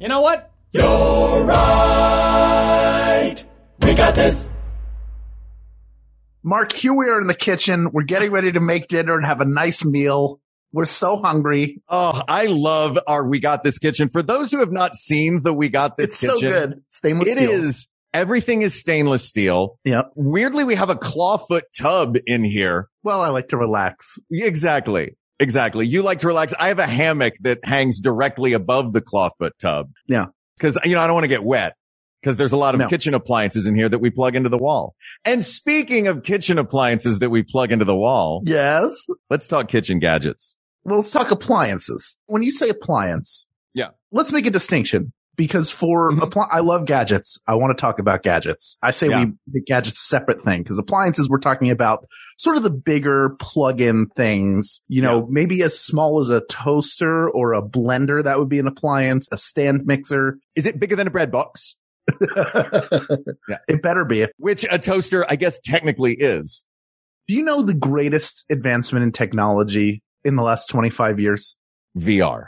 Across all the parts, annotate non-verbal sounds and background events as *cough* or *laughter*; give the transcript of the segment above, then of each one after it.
You know what? You're right. We got this. Mark, here we are in the kitchen. We're getting ready to make dinner and have a nice meal. We're so hungry. Oh, I love our We Got This Kitchen. For those who have not seen the We Got This Kitchen. It's Kitchen, so good. Stainless It steel. is. Everything is stainless steel. Yep. Weirdly, we have a clawfoot tub in here. Well, I like to relax. Exactly. Exactly. You like to relax. I have a hammock that hangs directly above the clawfoot tub. Yeah. Cause, you know, I don't want to get wet because there's a lot of No. kitchen appliances in here that we plug into the wall. And speaking of kitchen appliances that we plug into the wall, Yes. let's talk kitchen gadgets. Well, let's talk appliances. When you say appliance, Yeah. let's make a distinction because for Mhm. appli- I love gadgets. I want to talk about gadgets. I say Yeah. we make gadgets a separate thing because appliances we're talking about sort of the bigger plug-in things, you know, Yeah. maybe as small as a toaster or a blender. That would be an appliance, a stand mixer. Is it bigger than a bread box? *laughs* yeah. It better be. Which a toaster, I guess technically is. Do you know the greatest advancement in technology in the last 25 years? VR.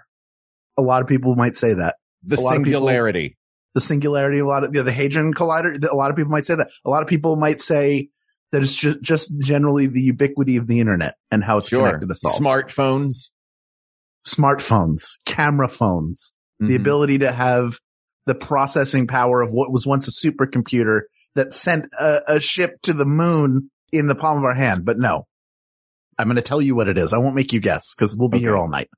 A lot of people might say that. The lot people- singularity. the singularity, a lot of you know, the Hadron Collider. A lot of people might say that. A lot of people might say that it's just, just generally the ubiquity of the internet and how it's Sure. connected us all. Smartphones. Smartphones, camera phones, the Mhm. ability to have the processing power of what was once a supercomputer that sent a, a ship to the moon in the palm of our hand. But no, I'm going to tell you what it is. I won't make you guess because we'll be here all night.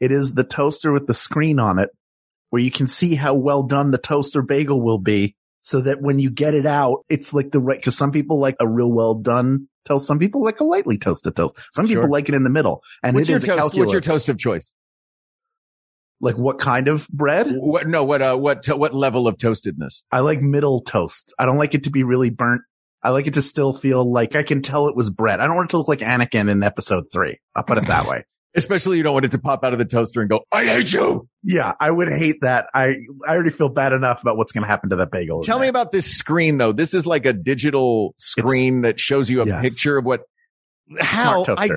It is the toaster with the screen on it where you can see how well done the toaster bagel will be so that when you get it out, it's like the right, cause some people like a real well done toast. Some people like a lightly toasted toast. Some people like it in the middle. And What's it your is toast? What's your toast of choice? Like what kind of bread? What? No. What? Uh, what? what level of toastedness? I like middle toast. I don't like it to be really burnt. I like it to still feel like I can tell it was bread. I don't want it to look like Anakin in episode three. I'll put it that *laughs* way. Especially you don't want it to pop out of the toaster and go, "I hate you." Yeah, I would hate that. I, I already feel bad enough about what's going to happen to that bagel. Tell me about this screen though. This is like a digital screen that shows you a Yes. picture of what. How I.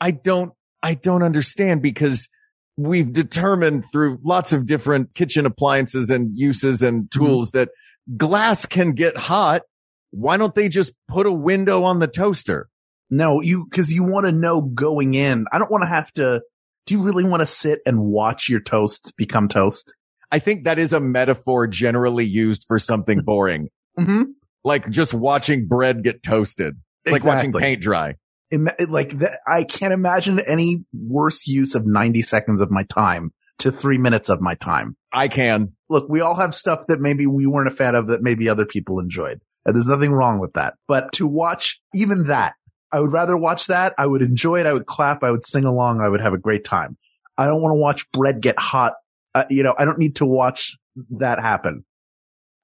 I don't I don't understand because we've determined through lots of different kitchen appliances and uses and Mm-hmm. tools that glass can get hot. Why don't they just put a window on the toaster? No, you, cause you want to know going in. I don't want to have to, do you really want to sit and watch your toast become toast? I think that is a metaphor generally used for something *laughs* boring, Mm-hmm. like just watching bread get toasted. It's like watching paint dry. Ima- like that, I can't imagine any worse use of 90 seconds of my time to three minutes of my time. I can. Look, we all have stuff that maybe we weren't a fan of that maybe other people enjoyed. And there's nothing wrong with that. But to watch even that, I would rather watch that. I would enjoy it. I would clap. I would sing along. I would have a great time. I don't want to watch bread get hot. Uh, you know, I don't need to watch that happen.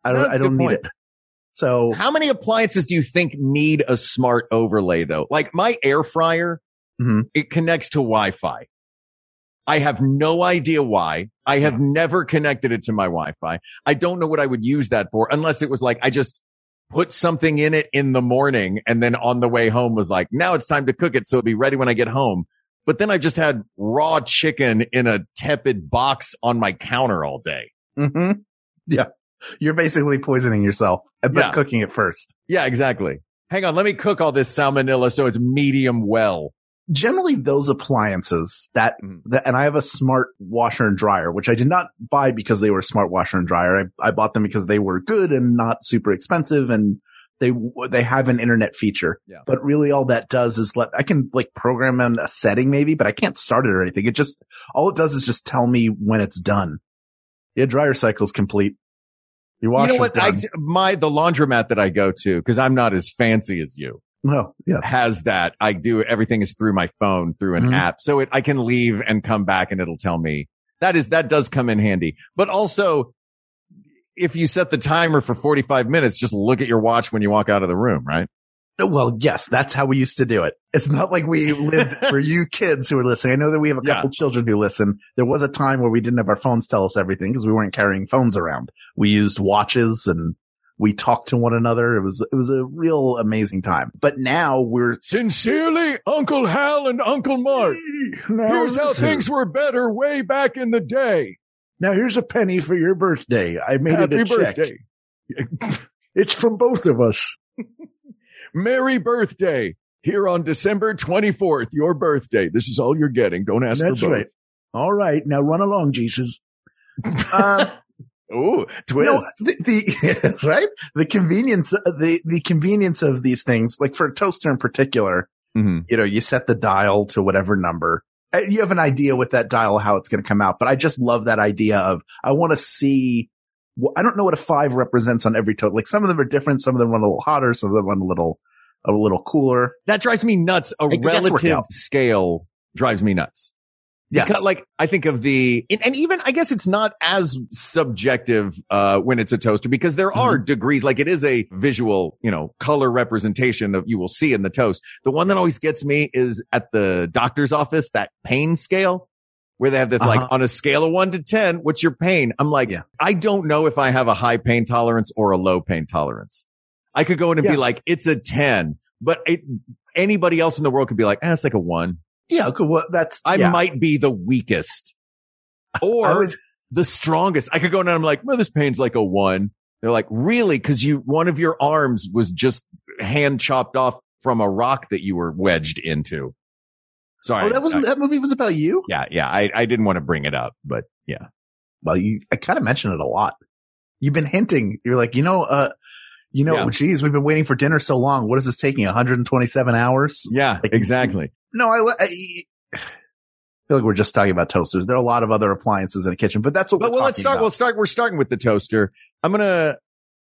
I don't, I don't need point. it. So How many appliances do you think need a smart overlay though? Like my air fryer, Mhm. it connects to Wi-Fi. I have no idea why. I have never connected it to my Wi-Fi. I don't know what I would use that for unless it was like I just put something in it in the morning and then on the way home was like, now it's time to cook it. So it'll be ready when I get home. But then I just had raw chicken in a tepid box on my counter all day. Mm-hmm. yeah, you're basically poisoning yourself, but Yeah. cooking it first. Yeah, exactly. Hang on. Let me cook all this salmonella so it's medium well. Generally those appliances that, Mhm. that, and I have a smart washer and dryer, which I did not buy because they were a smart washer and dryer. I, I bought them because they were good and not super expensive and they, they have an internet feature. Yeah. But really all that does is let, I can like program in a setting maybe, but I can't start it or anything. It just, all it does is just tell me when it's done. Yeah, dryer cycle's complete. Your You know what? I, my, the laundromat that I go to, cause I'm not as fancy as you, no, yeah. has that. I do everything is through my phone, through an Mhm. app. So it, I can leave and come back and it'll tell me That is, that does come in handy. But also, if you set the timer for 45 minutes, just look at your watch when you walk out of the room, right? Well, yes, that's how we used to do it. It's not like we lived *laughs* for you kids who are listening. I know that we have a Yeah. couple children who listen. There was a time where we didn't have our phones tell us everything because we weren't carrying phones around. We used watches and we talked to one another. It was, it was a real amazing time. But now we're, Sincerely, Uncle Hal and Uncle Mark. Here's how things were better way back in the day. Now here's a penny for your birthday. I made Happy it a check. birthday. *laughs* It's from both of us. *laughs* Merry birthday. Here on December 24th, your birthday. This is all you're getting. Don't ask That's for both. right. All right. Now run along, Jesus. um, *laughs* Ooh, twist. No, the, the *laughs* right. The convenience, the the convenience of these things, like for a toaster in particular, Mhm. you know, you set the dial to whatever number. Uh, You have an idea with that dial how it's going to come out, but I just love that idea of I want to see. Well, I don't know what a five represents on every toast. Like some of them are different. Some of them run a little hotter. Some of them run a little a little cooler. That drives me nuts. A Hey, that's worked relative scale drives me nuts. Yes. Because, like, I think of the, and even, I guess it's not as subjective, uh, when it's a toaster because there are Mm-hmm. degrees, like it is a visual, you know, color representation that you will see in the toast. The one that always gets me is at the doctor's office, that pain scale where they have that, like, Uh-huh. on a scale of one to 10, what's your pain? I'm like, Yeah. I don't know if I have a high pain tolerance or a low pain tolerance. I could go in and Yeah. be like, it's a 10, but it, anybody else in the world could be like, eh, it's like a one. Yeah. Good. Well, that's I yeah. might be the weakest or *laughs* I was- the strongest. I could go in and I'm like, well, this pain's like a one. They're like, really? Cause you, one of your arms was just hand chopped off from a rock that you were wedged into. Sorry. Oh, that was I- that movie was about you. yeah. Yeah. I, I didn't want to bring it up, but yeah. Well, you, I kind of mentioned it a lot. You've been hinting. You're like, you know, uh, you know, Yeah. geez, we've been waiting for dinner so long. What is this taking? 127 hours? Yeah, Like- exactly. No, I, I, I feel like we're just talking about toasters. There are a lot of other appliances in a kitchen, but that's what But well, let's start. about. We'll start. We're starting with the toaster. I'm going to,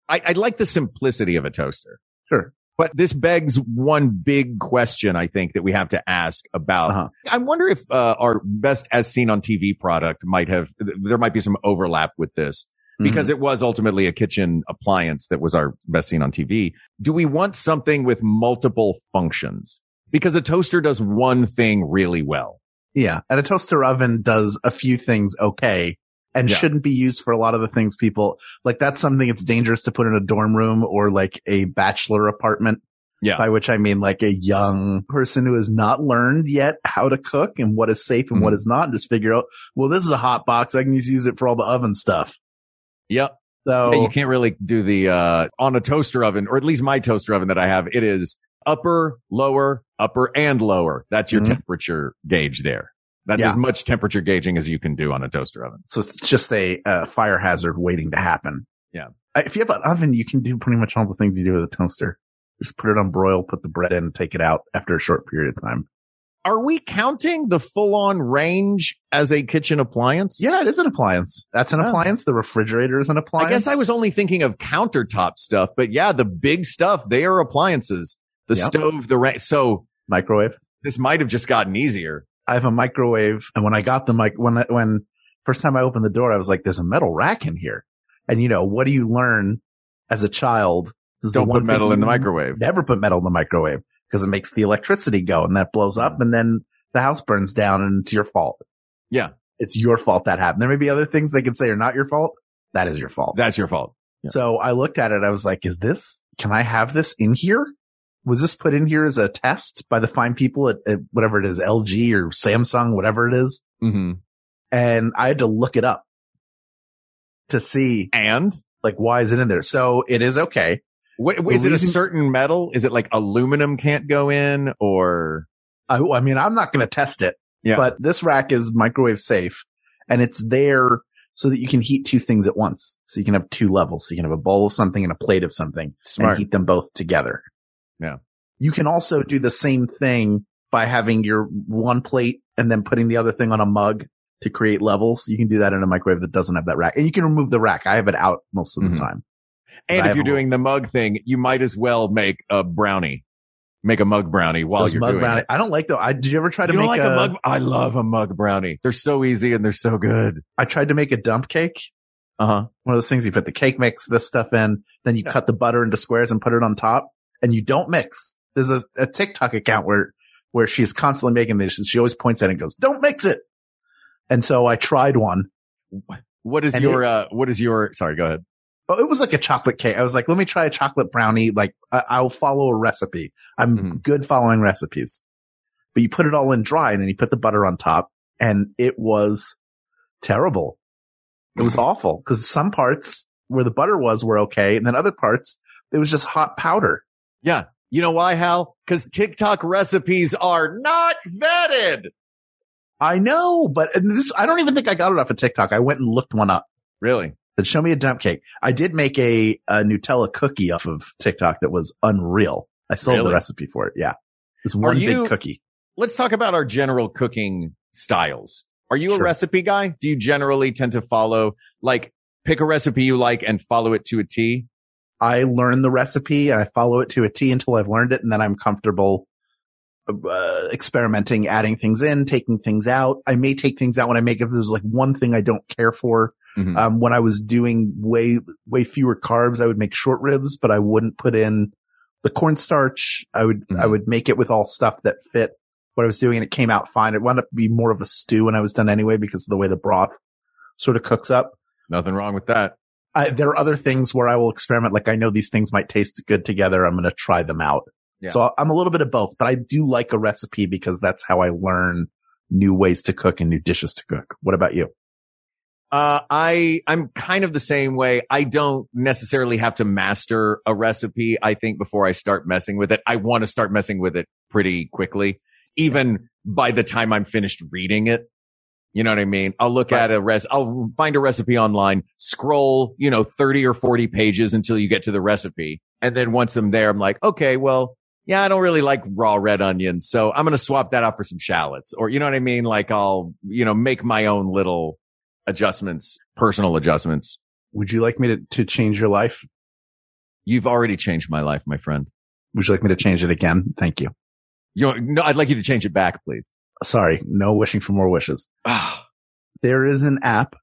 I, I like the simplicity of a toaster. Sure. But this begs one big question, I think, that we have to ask about. Uh-huh. I wonder if uh, our best as seen on TV product might have, th- there might be some overlap with this Mm-hmm. because it was ultimately a kitchen appliance that was our best seen on TV. Do we want something with multiple functions? Because a toaster does one thing really well. Yeah. And a toaster oven does a few things okay and Yeah. shouldn't be used for a lot of the things people like. That's something it's dangerous to put in a dorm room or like a bachelor apartment. Yeah. By which I mean like a young person who has not learned yet how to cook and what is safe and what Mhm. is not and just figure out, well, this is a hot box. I can just use it for all the oven stuff. Yep. So Yeah, you can't really do the uh on a toaster oven, or at least my toaster oven that I have. It is upper, lower, upper, and lower. That's your Mhm. temperature gauge there. That's Yeah. as much temperature gauging as you can do on a toaster oven. So it's just a uh, fire hazard waiting to happen. Yeah. Uh, If you have an oven, you can do pretty much all the things you do with a toaster. Just put it on broil, put the bread in, take it out after a short period of time. Are we counting the full on range as a kitchen appliance? Yeah, it is an appliance. That's an Oh. appliance. The refrigerator is an appliance. I guess I was only thinking of countertop stuff, but yeah, the big stuff, they are appliances. The stove, the ra- so microwave. this might have just gotten easier. I have a microwave. And when I got the mic, when, I, when first time I opened the door, I was like, there's a metal rack in here. And you know, what do you learn as a child? Don't put metal in the microwave. Never put metal in the microwave because it makes the electricity go and that blows up mm. and then the house burns down and it's your fault. Yeah. It's your fault that happened. There may be other things they can say are not your fault. That is your fault. That's your fault. Yeah. So I looked at it. I was like, is this, can I have this in here? Was this put in here as a test by the fine people at, at whatever it is, LG or Samsung, whatever it is? hmm And I had to look it up to see And like, why is it in there? So it is okay. Wait, is it a certain metal? Is it like aluminum can't go in or? I, I mean, I'm not going to test it, Yeah. but this rack is microwave safe and it's there so that you can heat two things at once. So you can have two levels. So you can have a bowl of something and a plate of something and heat them both together. Yeah. You can also do the same thing by having your one plate and then putting the other thing on a mug to create levels. You can do that in a microwave that doesn't have that rack and you can remove the rack. I have it out most of the time. And if you're doing the mug thing, you might as well make a brownie make a mug brownie while Those you're mug doing brownie. it. I don't like though. I did you ever try to You don't make like a, a mug? I love a mug brownie. They're so easy and they're so good. I tried to make a dump cake. Uh huh. One of those things you put the cake mix, this stuff in, then you Yeah. cut the butter into squares and put it on top and you don't mix. There's a, a TikTok account where, where she's constantly making this and she always points at it and goes, don't mix it. And so I tried one. What is your, uh, what is your, sorry, go ahead. Oh, it was like a chocolate cake. I was like, let me try a chocolate brownie. Like I, I'll follow a recipe. I'm Mhm. good following recipes, but you put it all in dry and then you put the butter on top and it was terrible. It was *laughs* awful because some parts where the butter was were okay. And then other parts, it was just hot powder. Yeah. You know why, Hal? Cause TikTok recipes are not vetted. I know, but this, I don't even think I got it off of TikTok. I went and looked one up. Really? Then show me a dump cake. I did make a, a Nutella cookie off of TikTok that was unreal. I sold the recipe for it. Yeah. It's one you- big cookie. Let's talk about our general cooking styles. Are you a recipe guy? Do you generally tend to follow, like, pick a recipe you like and follow it to a T? I learn the recipe and I follow it to a T until I've learned it. And then I'm comfortable uh, experimenting, adding things in, taking things out. I may take things out when I make it. There's like one thing I don't care for. Mhm. Um, when I was doing way, way fewer carbs, I would make short ribs, but I wouldn't put in the cornstarch. I would, Mhm. I would make it with all stuff that fit what I was doing and it came out fine. It wound up being more of a stew when I was done anyway because of the way the broth sort of cooks up. Nothing wrong with that. I, there are other things where I will experiment. Like I know these things might taste good together. I'm going to try them out. Yeah. So I'm a little bit of both, but I do like a recipe because that's how I learn new ways to cook and new dishes to cook. What about you? Uh, I, I'm kind of the same way. I don't necessarily have to master a recipe. I think before I start messing with it, I want to start messing with it pretty quickly, even by the time I'm finished reading it. You know what I mean? I'll look Right. at a res, I'll find a recipe online, scroll, you know, 30 or 40 pages until you get to the recipe. And then once I'm there, I'm like, okay, well, yeah, I don't really like raw red onions. So I'm going to swap that out for some shallots or, you know what I mean? Like I'll, you know, make my own little adjustments, personal adjustments. Would you like me to, to change your life? You've already changed my life, my friend. Would you like me to change it again? Thank you. You know, no, I'd like you to change it back, please. Sorry. No wishing for more wishes. Ah. There is an app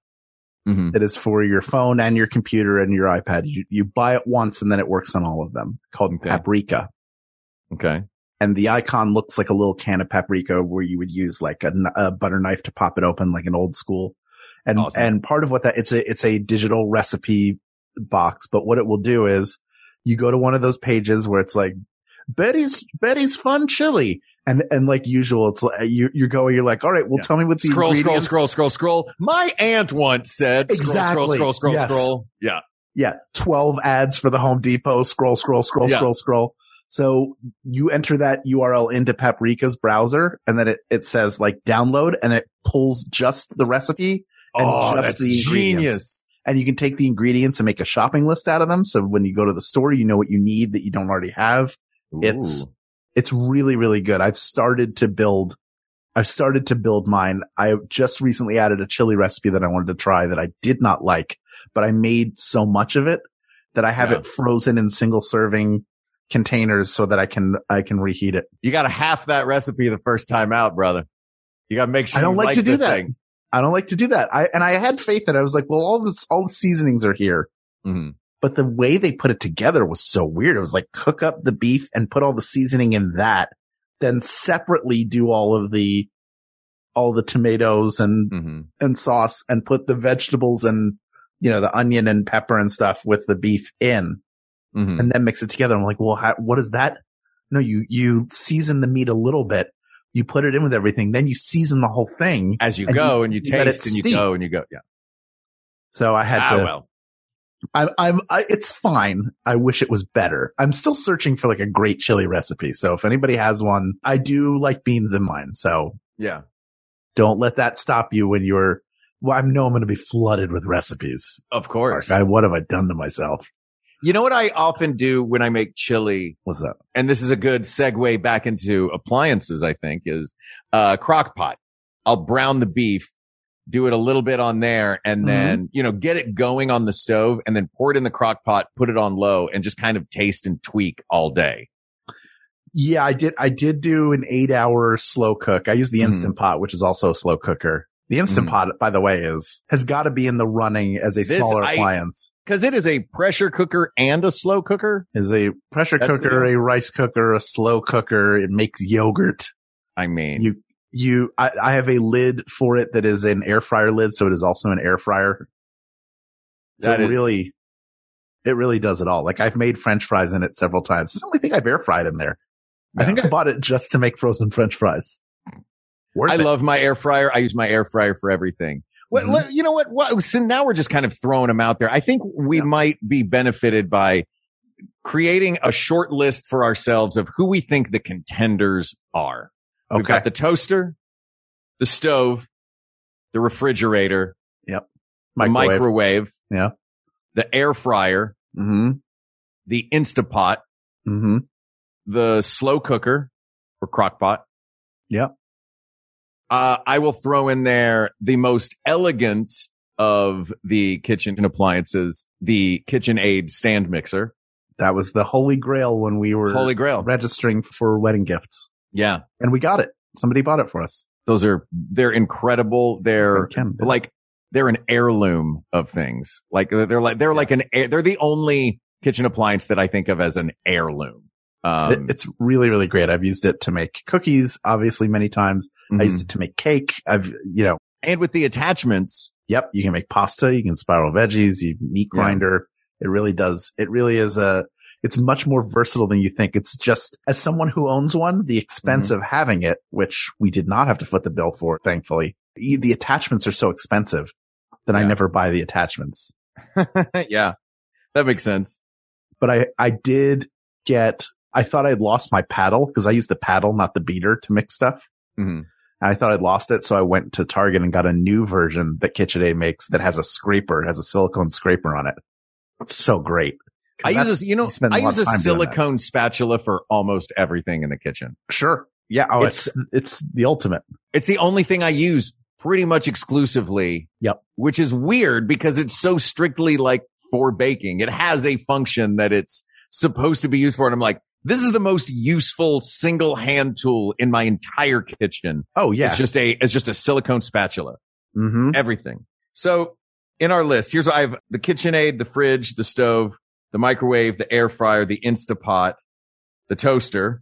Mhm. that is for your phone and your computer and your iPad. You, you buy it once and then it works on all of them called Okay. Paprika. Okay. and the icon looks like a little can of paprika where you would use like a, a butter knife to pop it open like an old school. And, Awesome. and part of what that, it's a, it's a digital recipe box, but what it will do is you go to one of those pages where it's like, Betty's, Betty's fun chili. And, and like usual, it's like, you, you're going, you're like, all right, well, Yeah. tell me what the Scroll, scroll, scroll, scroll, scroll. My aunt once said, scroll, Exactly. scroll, scroll, scroll, Yes. scroll. Yeah. Yeah. 12 ads for the Home Depot. Scroll, scroll, scroll, Yeah. scroll, scroll. So you enter that URL into Paprika's browser and then it, it says like download and it pulls just the recipe and oh, just the ingredients. genius. and you can take the ingredients and make a shopping list out of them. So when you go to the store, you know what you need that you don't already have. Ooh. It's really, really good. I've started to build, I've started to build mine. I just recently added a chili recipe that I wanted to try that I did not like, but I made so much of it that I have Yeah. it frozen in single serving containers so that I can, I can reheat it. you got to half that recipe the first time out, brother. You got to make sure I don't you like to do that. thing. I don't like to do that. I, and I had faith that I was like, well, all this, all the seasonings are here. Mhm. But the way they put it together was so weird. It was like cook up the beef and put all the seasoning in that, then separately do all of the, all the tomatoes and, Mhm. and sauce and put the vegetables and, you know, the onion and pepper and stuff with the beef in Mhm. and then mix it together. I'm like, well, how, what is that? No, you, you season the meat a little bit. You put it in with everything. Then you season the whole thing. As you and go you- and you you taste and you steep. go and you go. Yeah. So I had Ah, to, well. I'm, I'm, I, it's fine. I wish it was better. I'm still searching for like a great chili recipe. So if anybody has one, I do like beans in mine. So Yeah. don't let that stop you when you're, well, I know I'm going to be flooded with recipes. Of course. Like, I, what have I done to myself? You know what I often do when I make chili What's that? and this is a good segue back into appliances, I think, is uh crock pot. I'll brown the beef, do it a little bit on there, and Mhm. then, you know, get it going on the stove and then pour it in the crock pot, put it on low and just kind of taste and tweak all day. Yeah, I did. I did do an eight hour slow cook. I use the Mhm. Instant Pot, which is also a slow cooker. The Instant Mhm. Pot, by the way, is has got to be in the running as a This smaller I- appliance. Cause it is a pressure cooker and a slow cooker. Is a pressure That's cooker, a rice cooker, a slow cooker. It makes yogurt. I mean, You, you, I, I have a lid for it that is an air fryer lid, so it is also an air fryer. So That it is- really, it really does it all. Like I've made French fries in it several times. It's the only thing I've air fried in there. I think I bought it just to make frozen French fries. Worth I it. love my air fryer. I use my air fryer for everything. What, Mhm. let- you know what? what? So now we're just kind of throwing them out there. I think we Yeah. might be benefited by creating a short list for ourselves of who we think the contenders are. We've got the toaster, the stove, the refrigerator, Yep. Microwave. microwave, Yeah. the air fryer, Mm-hmm. the Instapot, Mm-hmm. the slow cooker or crock pot. Yep. Uh, I will throw in there the most elegant of the kitchen appliances, the KitchenAid stand mixer. That was the holy grail when we were Holy grail. registering for wedding gifts. Yeah. And we got it. Somebody bought it for us. Those are, they're incredible. They're like, they're an heirloom of things. Like they're like, they're like an, they're the only kitchen appliance that I think of as an heirloom. Um, It- it's really, really great. I've used it to make cookies, obviously many times. I mhm. used it to make cake. I've, you know, and with the attachments, yep, you can make pasta. You can spiral veggies, you meat Yeah. grinder. It really does. It really is a, it's much more versatile than you think. It's just as someone who owns one, the expense Mm-hmm. of having it, which we did not have to foot the bill for, thankfully. The attachments are so expensive that I never buy the attachments. *laughs* yeah, that makes sense. but I, I did get, I thought I'd lost my paddle because I use the paddle, not the beater to mix stuff. Mhm. And I thought I'd lost it. So I went to Target and got a new version that KitchenAid makes that has a scraper, has a silicone scraper on it. It's so great. I use a, you know, I use a time doing that. silicone spatula for almost everything in the kitchen. Sure. Yeah. Oh, It's- it's, it's the ultimate. It's the only thing I use pretty much exclusively. Yep. Which is weird because it's so strictly like for baking. It has a function that it's supposed to be used for. And I'm like, this is the most useful single hand tool in my entire kitchen. Oh yeah. It's just a, it's just a silicone spatula. mm-hmm. everything. So in our list, here's what I have the KitchenAid, the fridge, the stove, the microwave, the air fryer, the Instapot, the toaster,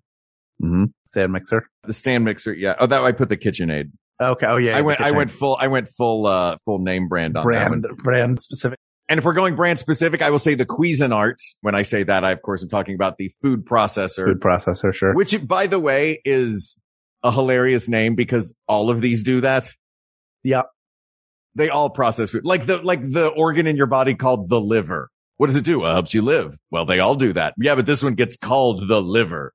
Mm-hmm. Stand mixer. the stand mixer. Yeah. Oh, that I put the KitchenAid. Okay. Oh yeah. I went, I went full, I went full, uh, full name brand on brand, brand specific. And if we're going brand specific, I will say the Cuisinart. When I say that, I of course am talking about the food processor, Food processor. Sure. which by the way is a hilarious name because all of these do that. Yeah. They all process food. Like the, like the organ in your body called the liver. What does it do? It helps you live. Well, they all do that. Yeah, but this one gets called the liver.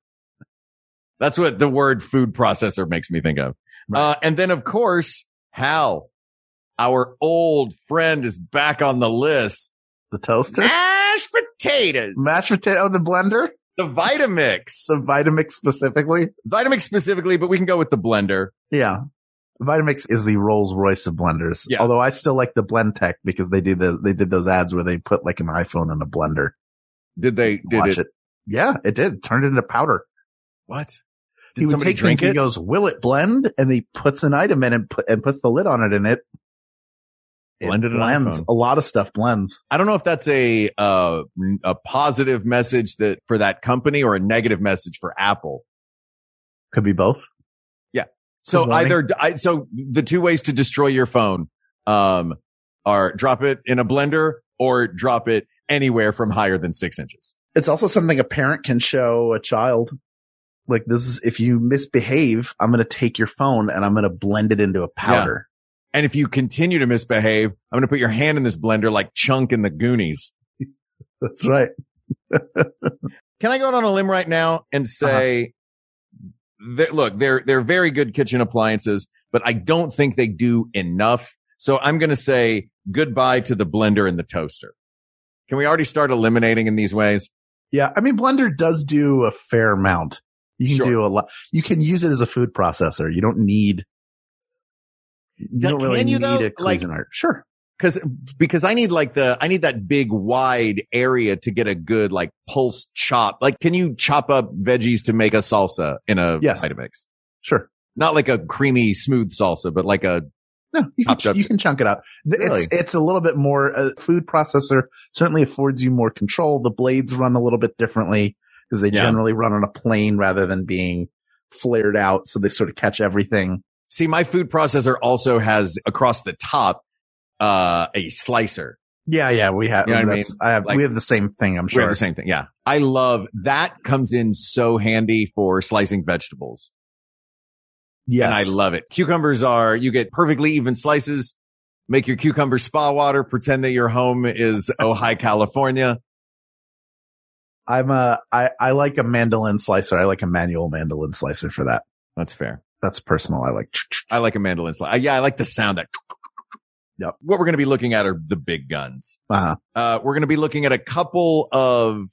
That's what the word food processor makes me think of. Right. Uh, and then of course, Hal, our old friend is back on the list. the toaster. Mashed potatoes. Mashed potato. Oh, the blender. the Vitamix. The Vitamix specifically. Vitamix specifically, but we can go with the blender. Yeah. Vitamix is the Rolls Royce of blenders. Yeah. Although I still like the Blendtec because they do the, they did those ads where they put like an iPhone in a blender. Did they, did Watch it, it. Yeah, it did. Turned it into powder. what? he would take drink things, it? He goes, will it blend? And he puts an item in and put, and puts the lid on it and it, it Blended blends. A lot of stuff blends. I don't know if that's a, uh, a positive message that for that company or a negative message for Apple. Could be both. So either, I, so the two ways to destroy your phone, um, are drop it in a blender or drop it anywhere from higher than six inches. It's also something a parent can show a child. Like this is, if you misbehave, I'm going to take your phone and I'm going to blend it into a powder. Yeah. And if you continue to misbehave, I'm going to put your hand in this blender like Chunk in the Goonies. *laughs* That's right. *laughs* Can I go out on a limb right now and say, that, look, they're, they're very good kitchen appliances, but I don't think they do enough. So I'm going to say goodbye to the blender and the toaster. Can we already start eliminating in these ways? Yeah. I mean, Blender does do a fair amount. You can Sure. do a lot. You can use it as a food processor. You don't need, you don't really you, need though? a Like- Cuisinart. Sure. Cause, because I need like the, I need that big wide area to get a good like pulse chop. Like, can you chop up veggies to make a salsa in a Yes. Vitamix? Sure. Not like a creamy, smooth salsa, but like a, No, you can, up. you can chunk it up. Really? It's, it's a little bit more, a food processor certainly affords you more control. The blades run a little bit differently because they Yeah. generally run on a plane rather than being flared out. So they sort of catch everything. see, my food processor also has across the top, uh, a slicer. Yeah. Yeah. We have, You know I that's- I have, Like- we have the same thing. I'm We sure. have the same thing. Yeah. I love that comes in so handy for slicing vegetables. Yes. And I love it. Cucumbers are, you get perfectly even slices, make your cucumber spa water, pretend that your home is *laughs* Ojai, California. I'm a, I, I like a mandolin slicer. I like a manual mandolin slicer for that. That's fair. That's personal. I like, I like a mandolin slicer. Yeah. I like the sound that. Yep. What we're going to be looking at are the big guns. uh, Uh, we're going to be looking at a couple of,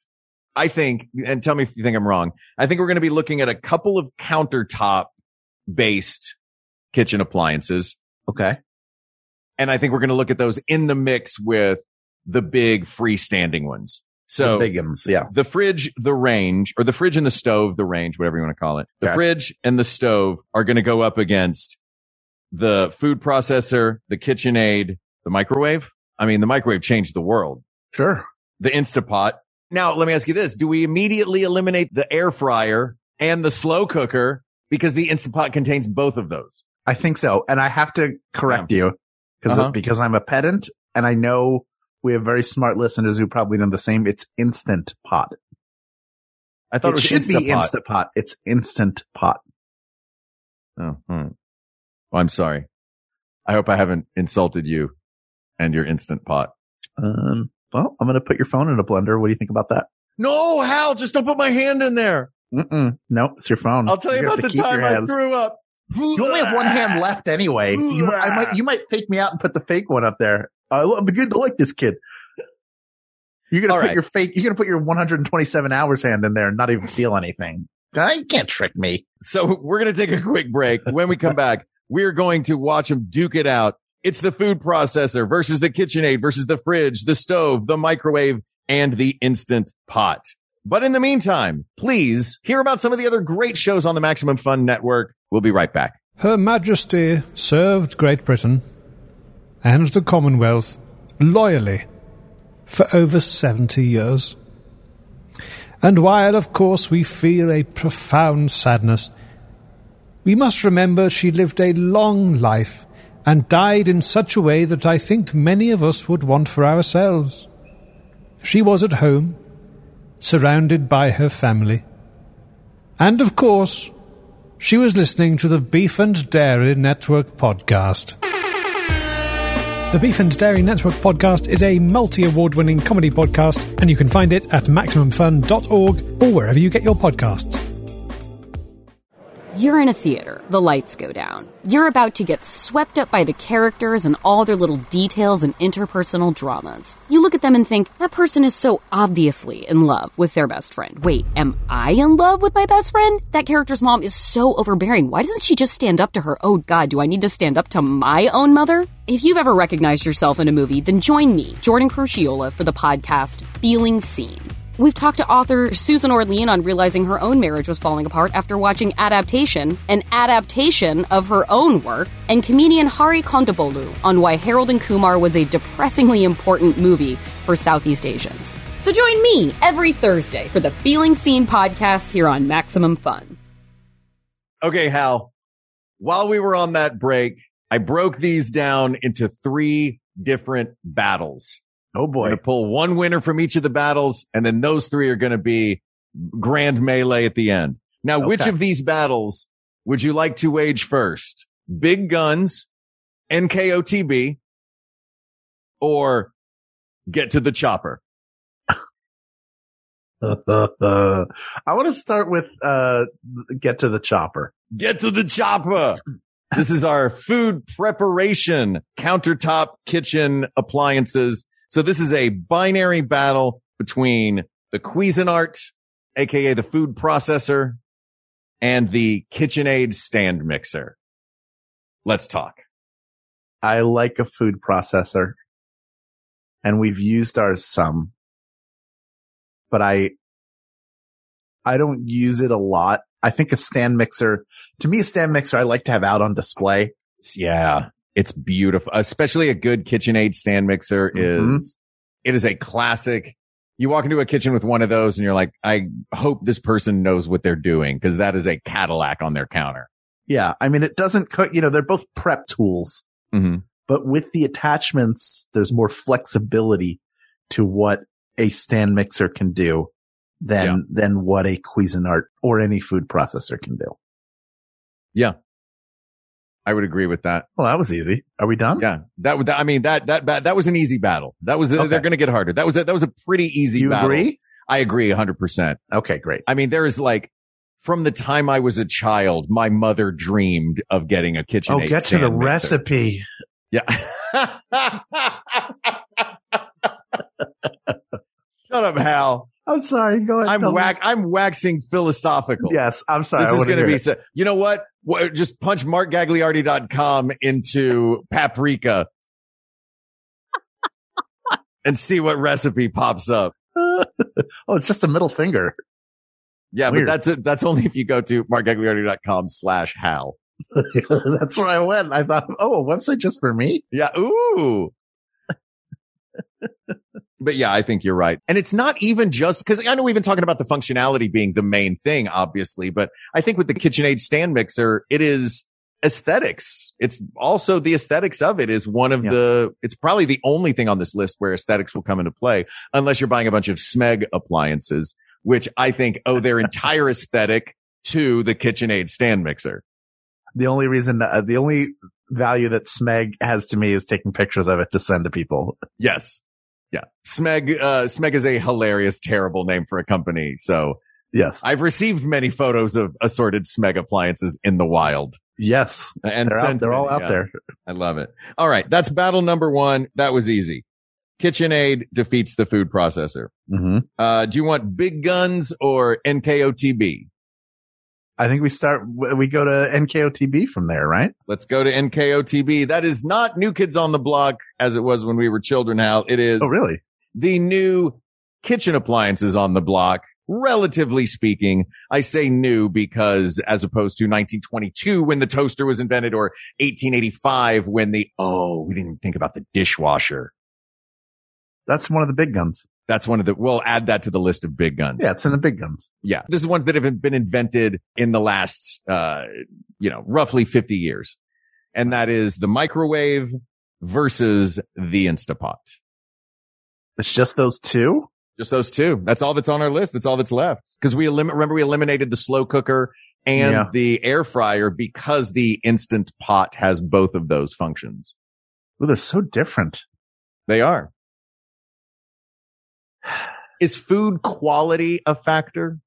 I think, and tell me if you think I'm wrong. I think we're going to be looking at a couple of countertop based kitchen appliances. okay. And I think we're going to look at those in the mix with the big freestanding ones. So the big ones. Yeah. the fridge, the range, or the fridge and the stove, the range, whatever you want to call it. The Okay. fridge and the stove are going to go up against the food processor, the KitchenAid, the microwave. I mean, the microwave changed the world. Sure. The Instapot. Now, let me ask you this. Do we immediately eliminate the air fryer and the slow cooker because the Instapot contains both of those? I think so. And I have to correct you because, Uh-huh. because I'm a pedant and I know we have very smart listeners who probably know the same. It's instant pot. I thought it, It, should be Instapot. It's instant pot. Oh, hmm. Well, I'm sorry. I hope I haven't insulted you and your instant pot. Um, well, I'm going to put your phone in a blender. What do you think about that? No, Hal, just don't put my hand in there. Mm-mm. Nope. It's your phone. I'll tell you You're about the have to keep time I threw up. You only have one hand left anyway. You, I might, you might fake me out and put the fake one up there. I love, good to like this kid. You're gonna All put right. your fake. You're gonna put your 127 hours hand in there and not even feel anything. Uh, You can't trick me. So we're going to take a quick break. When we come back, we're going to watch them duke it out. It's the food processor versus the KitchenAid versus the fridge, the stove, the microwave, and the instant pot. But in the meantime, please hear about some of the other great shows on the Maximum Fun Network. We'll be right back. Her Majesty served Great Britain and the Commonwealth loyally for over 70 years. And while, of course, we feel a profound sadness, we must remember she lived a long life and died in such a way that I think many of us would want for ourselves. She was at home, surrounded by her family. And of course, she was listening to the Beef and Dairy Network podcast. The Beef and Dairy Network podcast is a multi award winning comedy podcast, and you can find it at MaximumFun.org or wherever you get your podcasts. You're in a theater, the lights go down. You're about to get swept up by the characters and all their little details and interpersonal dramas. You look at them and think, that person is so obviously in love with their best friend. Wait, am I in love with my best friend? That character's mom is so overbearing. Why doesn't she just stand up to her? Oh god, do I need to stand up to my own mother? If you've ever recognized yourself in a movie, then join me, Jordan Crucchiola, for the podcast Feeling Seen. We've talked to author Susan Orlean on realizing her own marriage was falling apart after watching Adaptation, an adaptation of her own work, and comedian Hari Kondabolu on why Harold and Kumar was a depressingly important movie for Southeast Asians. So join me every Thursday for the Feeling Seen podcast here on Maximum Fun. Okay, Hal, while we were on that break, I broke these down into three different battles. Oh boy. to pull one winner from each of the battles, and then those three are going to be grand melee at the end. Now, which of these battles would you like to wage first? Big guns, NKOTB, or get to the chopper? *laughs* I want to start with, uh, get to the chopper. Get to the chopper. This is our food preparation countertop kitchen appliances. So this is a binary battle between the Cuisinart, aka the food processor, and the KitchenAid stand mixer. Let's talk. I like a food processor. and we've used ours some, but I, I don't use it a lot. I think a stand mixer, to me, a stand mixer, I like to have out on display. Yeah. It's beautiful, especially a good KitchenAid stand mixer Mhm. is, it is a classic. You walk into a kitchen with one of those and you're like, I hope this person knows what they're doing because that is a Cadillac on their counter. Yeah. I mean, it doesn't cook, you know, they're both prep tools, Mm-hmm. but with the attachments, there's more flexibility to what a stand mixer can do than, Yeah. than what a Cuisinart or any food processor can do. I would agree with that. Well, that was easy. Are we done? Yeah. That would, I mean, that, that, that, that was an easy battle. That was, Okay. they're going to get harder. That was a, that was a pretty easy You battle. agree? I agree hundred percent. Okay, great. I mean, there is like, from the time I was a child, my mother dreamed of getting a kitchen. Oh, get to the recipe. Yeah. *laughs* Shut up, Hal. I'm sorry. Go ahead. I'm I'm waxing philosophical. Yes, I'm sorry. This I is going to be, so, you know what? Just punch markgagliardi.com into paprika *laughs* and see what recipe pops up. *laughs* oh, it's just a middle finger. Yeah, Weird. but that's it. That's only if you go to markgagliardi.com slash Hal. *laughs* That's where I went. I thought, oh, a website just for me? Yeah. Ooh. But yeah, I think you're right. And it's not even just because I know we've been talking about the functionality being the main thing, obviously, but I think with the KitchenAid stand mixer, it is aesthetics. It's also the aesthetics of it is one of Yeah. the, it's probably the only thing on this list where aesthetics will come into play unless you're buying a bunch of Smeg appliances, which I think owe their entire aesthetic to the KitchenAid stand mixer. The only reason, uh, the only value that Smeg has to me is taking pictures of it to send to people. Yes. Yeah. Smeg, uh, Smeg is a hilarious, terrible name for a company. So Yes. I've received many photos of assorted Smeg appliances in the wild Yes. and They're, out, they're all out yeah. there. I love it. All right. That's battle number one. That was easy. KitchenAid defeats the food processor. hmm Uh, do you want big guns or NKOTB? I think we start, we go to NKOTB from there, right? Let's go to NKOTB. That is not New Kids on the Block as it was when we were children, Hal. It is Oh, really? the new kitchen appliances on the block. Relatively speaking, I say new because as opposed to 1922 when the toaster was invented or 1885 when the, oh, we didn't even think about the dishwasher. That's one of the big guns. That's one of the, we'll add that to the list of big guns. Yeah, it's in the big guns. Yeah. This is ones that have been invented in the last, uh, you know, roughly 50 years. And that is the microwave versus the Instapot. It's just those two. Just those two. That's all that's on our list. That's all that's left. Cause we elim- remember we eliminated the slow cooker and Yeah. the air fryer because the instant pot has both of those functions. Oh, they're so different. They are. Is food quality a factor?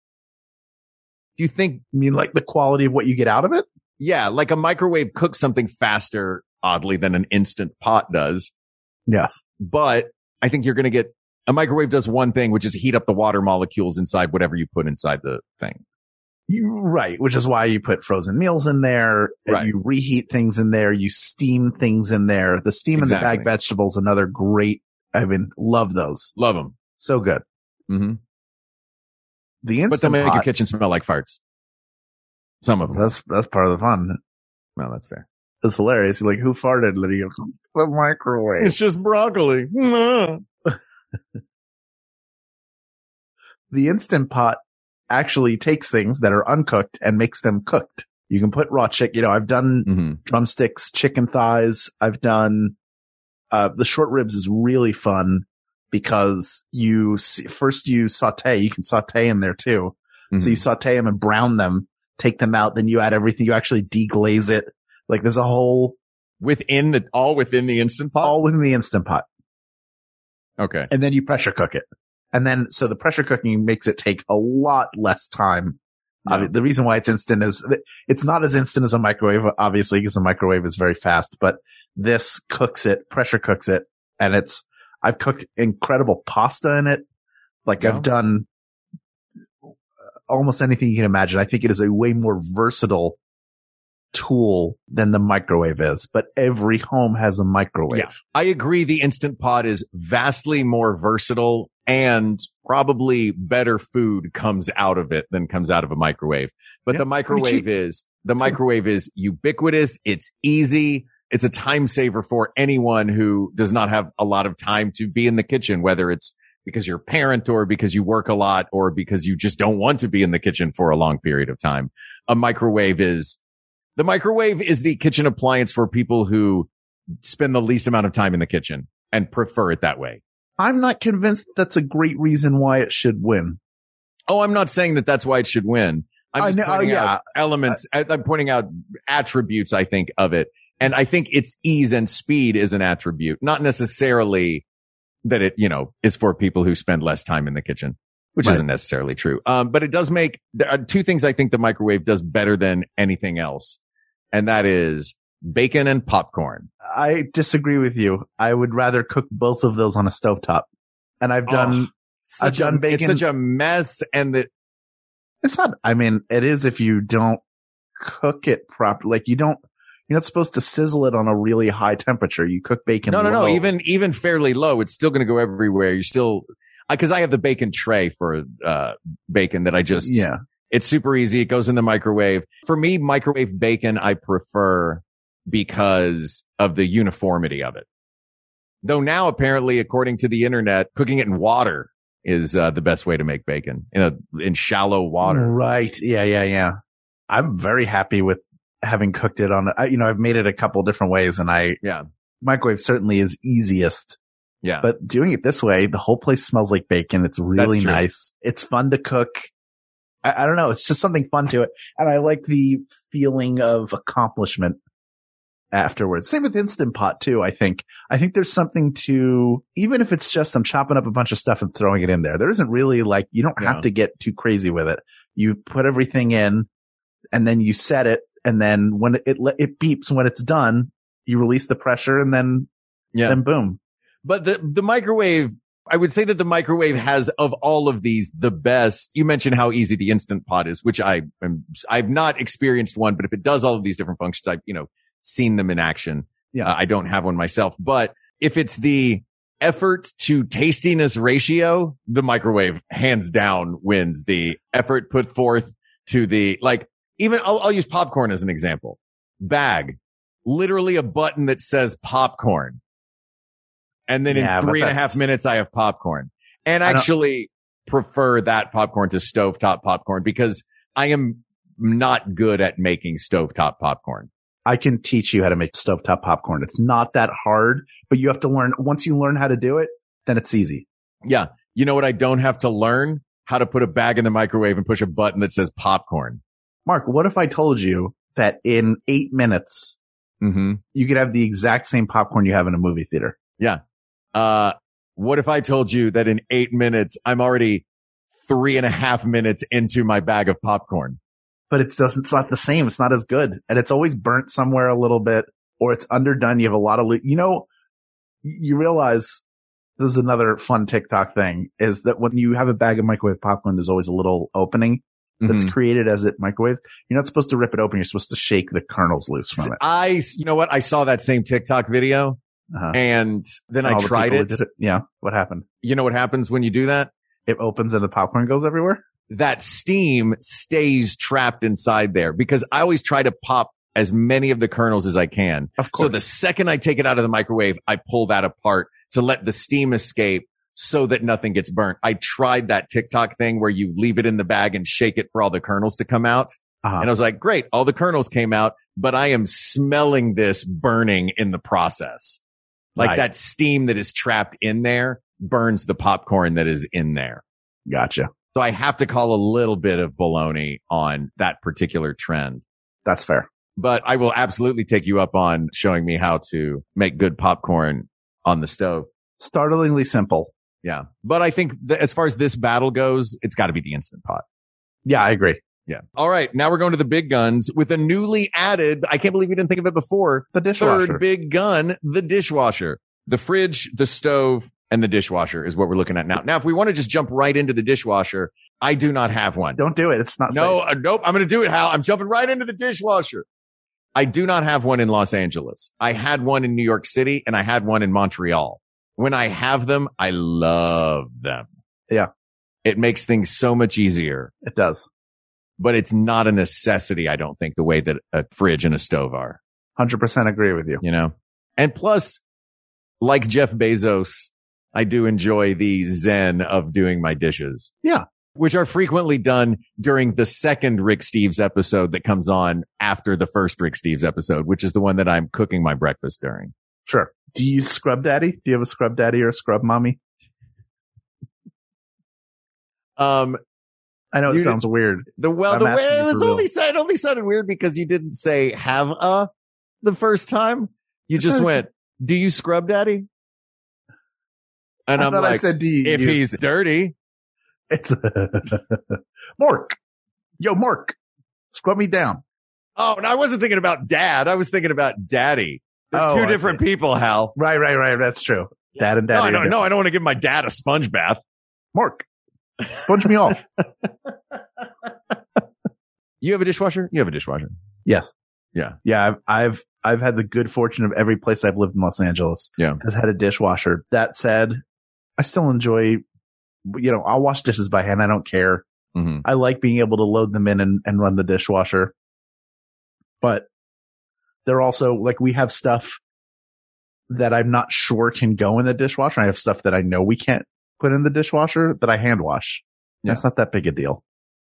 Do you think I mean like the quality of what you get out of it? Yeah, like a microwave cooks something faster, oddly, than an instant pot does. Yeah. But I think you're going to get a microwave does one thing, which is heat up the water molecules inside whatever you put inside the thing. You, right. Which is why you put frozen meals in there. Right. You reheat things in there. You steam things in there. The steam in the bag vegetables, another great, I mean, love those. Love them. So good. Mm-hmm. The instant But they'll instant make your kitchen smell like farts. Some of them. that's, that's part of the fun. well, that's fair. It's hilarious. Like who farted? Lydia? You the microwave. It's just broccoli. the instant pot actually takes things that are uncooked and makes them cooked. You can put raw chicken. You know, I've done hmm drumsticks, chicken thighs. I've done, uh, the short ribs is really fun because you see, first you saute, you can saute in there too. Mm-hmm. So you saute them and brown them, take them out, then you add everything. You actually deglaze it. Like there's a whole, within the, all within the instant pot? all within the instant pot. okay. and then you pressure cook it. And then, so the pressure cooking makes it take a lot less time. Yeah. Obvi- the reason why it's instant is it's not as instant as a microwave, obviously, because a microwave is very fast, but this cooks it, pressure cooks it. And it's, I've cooked incredible pasta in it. Like Yeah. I've done uh, almost anything you can imagine. I think it is a way more versatile tool than the microwave is, but every home has a microwave. Yeah. I agree. The Instant Pot is vastly more versatile and probably better food comes out of it than comes out of a microwave. But Yeah, the microwave is, the microwave is ubiquitous. It's easy. It's a time saver for anyone who does not have a lot of time to be in the kitchen, whether it's because you're a parent or because you work a lot or because you just don't want to be in the kitchen for a long period of time. A microwave is, the microwave is the kitchen appliance for people who spend the least amount of time in the kitchen and prefer it that way. I'm not convinced that's a great reason why it should win. Oh, I'm not saying that that's why it should win. I'm just know- oh, pointing yeah. out elements. I, I'm pointing out attributes, I think, of it. And I think its ease and speed is an attribute, not necessarily that it, you know, is for people who spend less time in the kitchen, which Right. isn't necessarily true. Um, but it does make there are two things I think the microwave does better than anything else. And that is bacon and popcorn. I disagree with you. I would rather cook both of those on a stovetop. And I've done, Such done a, it's such a mess. And that it's not, I mean, it is if you don't cook it properly. Like you don't, you're not supposed to sizzle it on a really high temperature. You cook bacon. No, no, no. Even even fairly low, it's still going to go everywhere. You're still because I have the bacon tray for uh bacon that I just yeah. It's super easy. It goes in the microwave. For me, microwave bacon I prefer because of the uniformity of it. Though now apparently, according to the internet, cooking it in water is uh, the best way to make bacon in a in shallow water. Right. Yeah. Yeah. Yeah. I'm very happy with having cooked it on, you know, I've made it a couple different ways and I, Yeah, microwave certainly is easiest, yeah. but doing it this way, the whole place smells like bacon. It's really nice. It's fun to cook. I, I don't know. It's just something fun to it. And I like the feeling of accomplishment afterwards. Same with Instant Pot too, I think. I think there's something to, even if it's just I'm chopping up a bunch of stuff and throwing it in there, there isn't really like, you don't Yeah. have to get too crazy with it. You put everything in and then you set it. And then when it, it, it beeps when it's done, you release the pressure and then, yeah. then boom. But the, the microwave, I would say that the microwave has of all of these, the best. You mentioned how easy the instant pot is, which I am, I've not experienced one, but if it does all of these different functions, I've, you know, seen them in action. Yeah. Uh, I don't have one myself, but if it's the effort to tastiness ratio, the microwave hands down wins the effort put forth to the, like, even I'll, I'll use popcorn as an example. Bag, literally a button that says popcorn. And then Yeah, in three and a half minutes, I have popcorn and I actually prefer that popcorn to stovetop popcorn because I am not good at making stovetop popcorn. I can teach you how to make stovetop popcorn. It's not that hard, but you have to learn. Once you learn how to do it, then it's easy. Yeah. You know what? I don't have to learn how to put a bag in the microwave and push a button that says popcorn. Mark, what if I told you that in eight minutes, Mm-hmm. you could have the exact same popcorn you have in a movie theater? Yeah. Uh, what if I told you that in eight minutes, I'm already three and a half minutes into my bag of popcorn? But it doesn't, it's not the same. It's not as good. And it's always burnt somewhere a little bit or it's underdone. You have a lot of, you know, you realize this is another fun TikTok thing is that when you have a bag of microwave popcorn, there's always a little opening that's Mhm. created as it microwaves. You're not supposed to rip it open. You're supposed to shake the kernels loose from it. I, you know what? I saw that same TikTok video Uh-huh. and then I All the tried people it. Yeah. What happened? You know what happens when you do that? It opens and the popcorn goes everywhere. that steam stays trapped inside there because I always try to pop as many of the kernels as I can. Of course. So the second I take it out of the microwave, I pull that apart to let the steam escape so that nothing gets burnt. I tried that TikTok thing where you leave it in the bag and shake it for all the kernels to come out. Uh-huh. And I was like, great. All the kernels came out, but I am smelling this burning in the process. Like Right. that steam that is trapped in there burns the popcorn that is in there. Gotcha. So I have to call a little bit of baloney on that particular trend. That's fair. But I will absolutely take you up on showing me how to make good popcorn on the stove. Startlingly simple. Yeah. But I think that as far as this battle goes, it's got to be the instant pot. Yeah, I agree. Yeah. All right. Now we're going to the big guns with a newly added, I can't believe we didn't think of it before. The dishwasher. Third big gun, the dishwasher, the fridge, the stove, and the dishwasher is what we're looking at now. Now, if we want to just jump right into the dishwasher, I do not have one. Don't do it. It's not No, safe. uh, nope. I'm going to do it, Hal. I'm jumping right into the dishwasher. I do not have one in Los Angeles. I had one in New York City and I had one in Montreal. When I have them, I love them. Yeah. It makes things so much easier, It does. but it's not a necessity. I don't think the way that a fridge and a stove are, 100% agree with you. you know? And plus, like Jeff Bezos, I do enjoy the zen of doing my dishes. Yeah. Which are frequently done during the second Rick Steves episode that comes on after the first Rick Steves episode, which is the one that I'm cooking my breakfast during. Sure. Do you Scrub Daddy? Do you have a Scrub Daddy or a Scrub Mommy? Um, I know it You- sounds weird. the well, the way it was only said, it only sounded weird because you didn't say have a the first time. You just went, do you scrub daddy? And I I'm like, I said, if he's dirty, it's *laughs* Mork. Yo, Mork, scrub me down. Oh, and I wasn't thinking about dad. I was thinking about daddy. They're Oh, two I different see. people, Hal. Right, right, right. That's true. Dad and No, daddy. I are don't, no, I don't want to give my dad a sponge bath. Mark, sponge me off. *laughs* You have a dishwasher? You have a dishwasher. Yes. Yeah. Yeah. I've, I've, I've had the good fortune of every place I've lived in Los Angeles. Yeah. Has had a dishwasher. That said, I still enjoy, you know, I'll wash dishes by hand. I don't care. Mm-hmm. I like being able to load them in and, and run the dishwasher. But they're also like we have stuff that I'm not sure can go in the dishwasher. I have stuff that I know we can't put in the dishwasher that I hand wash. That's not that big a deal.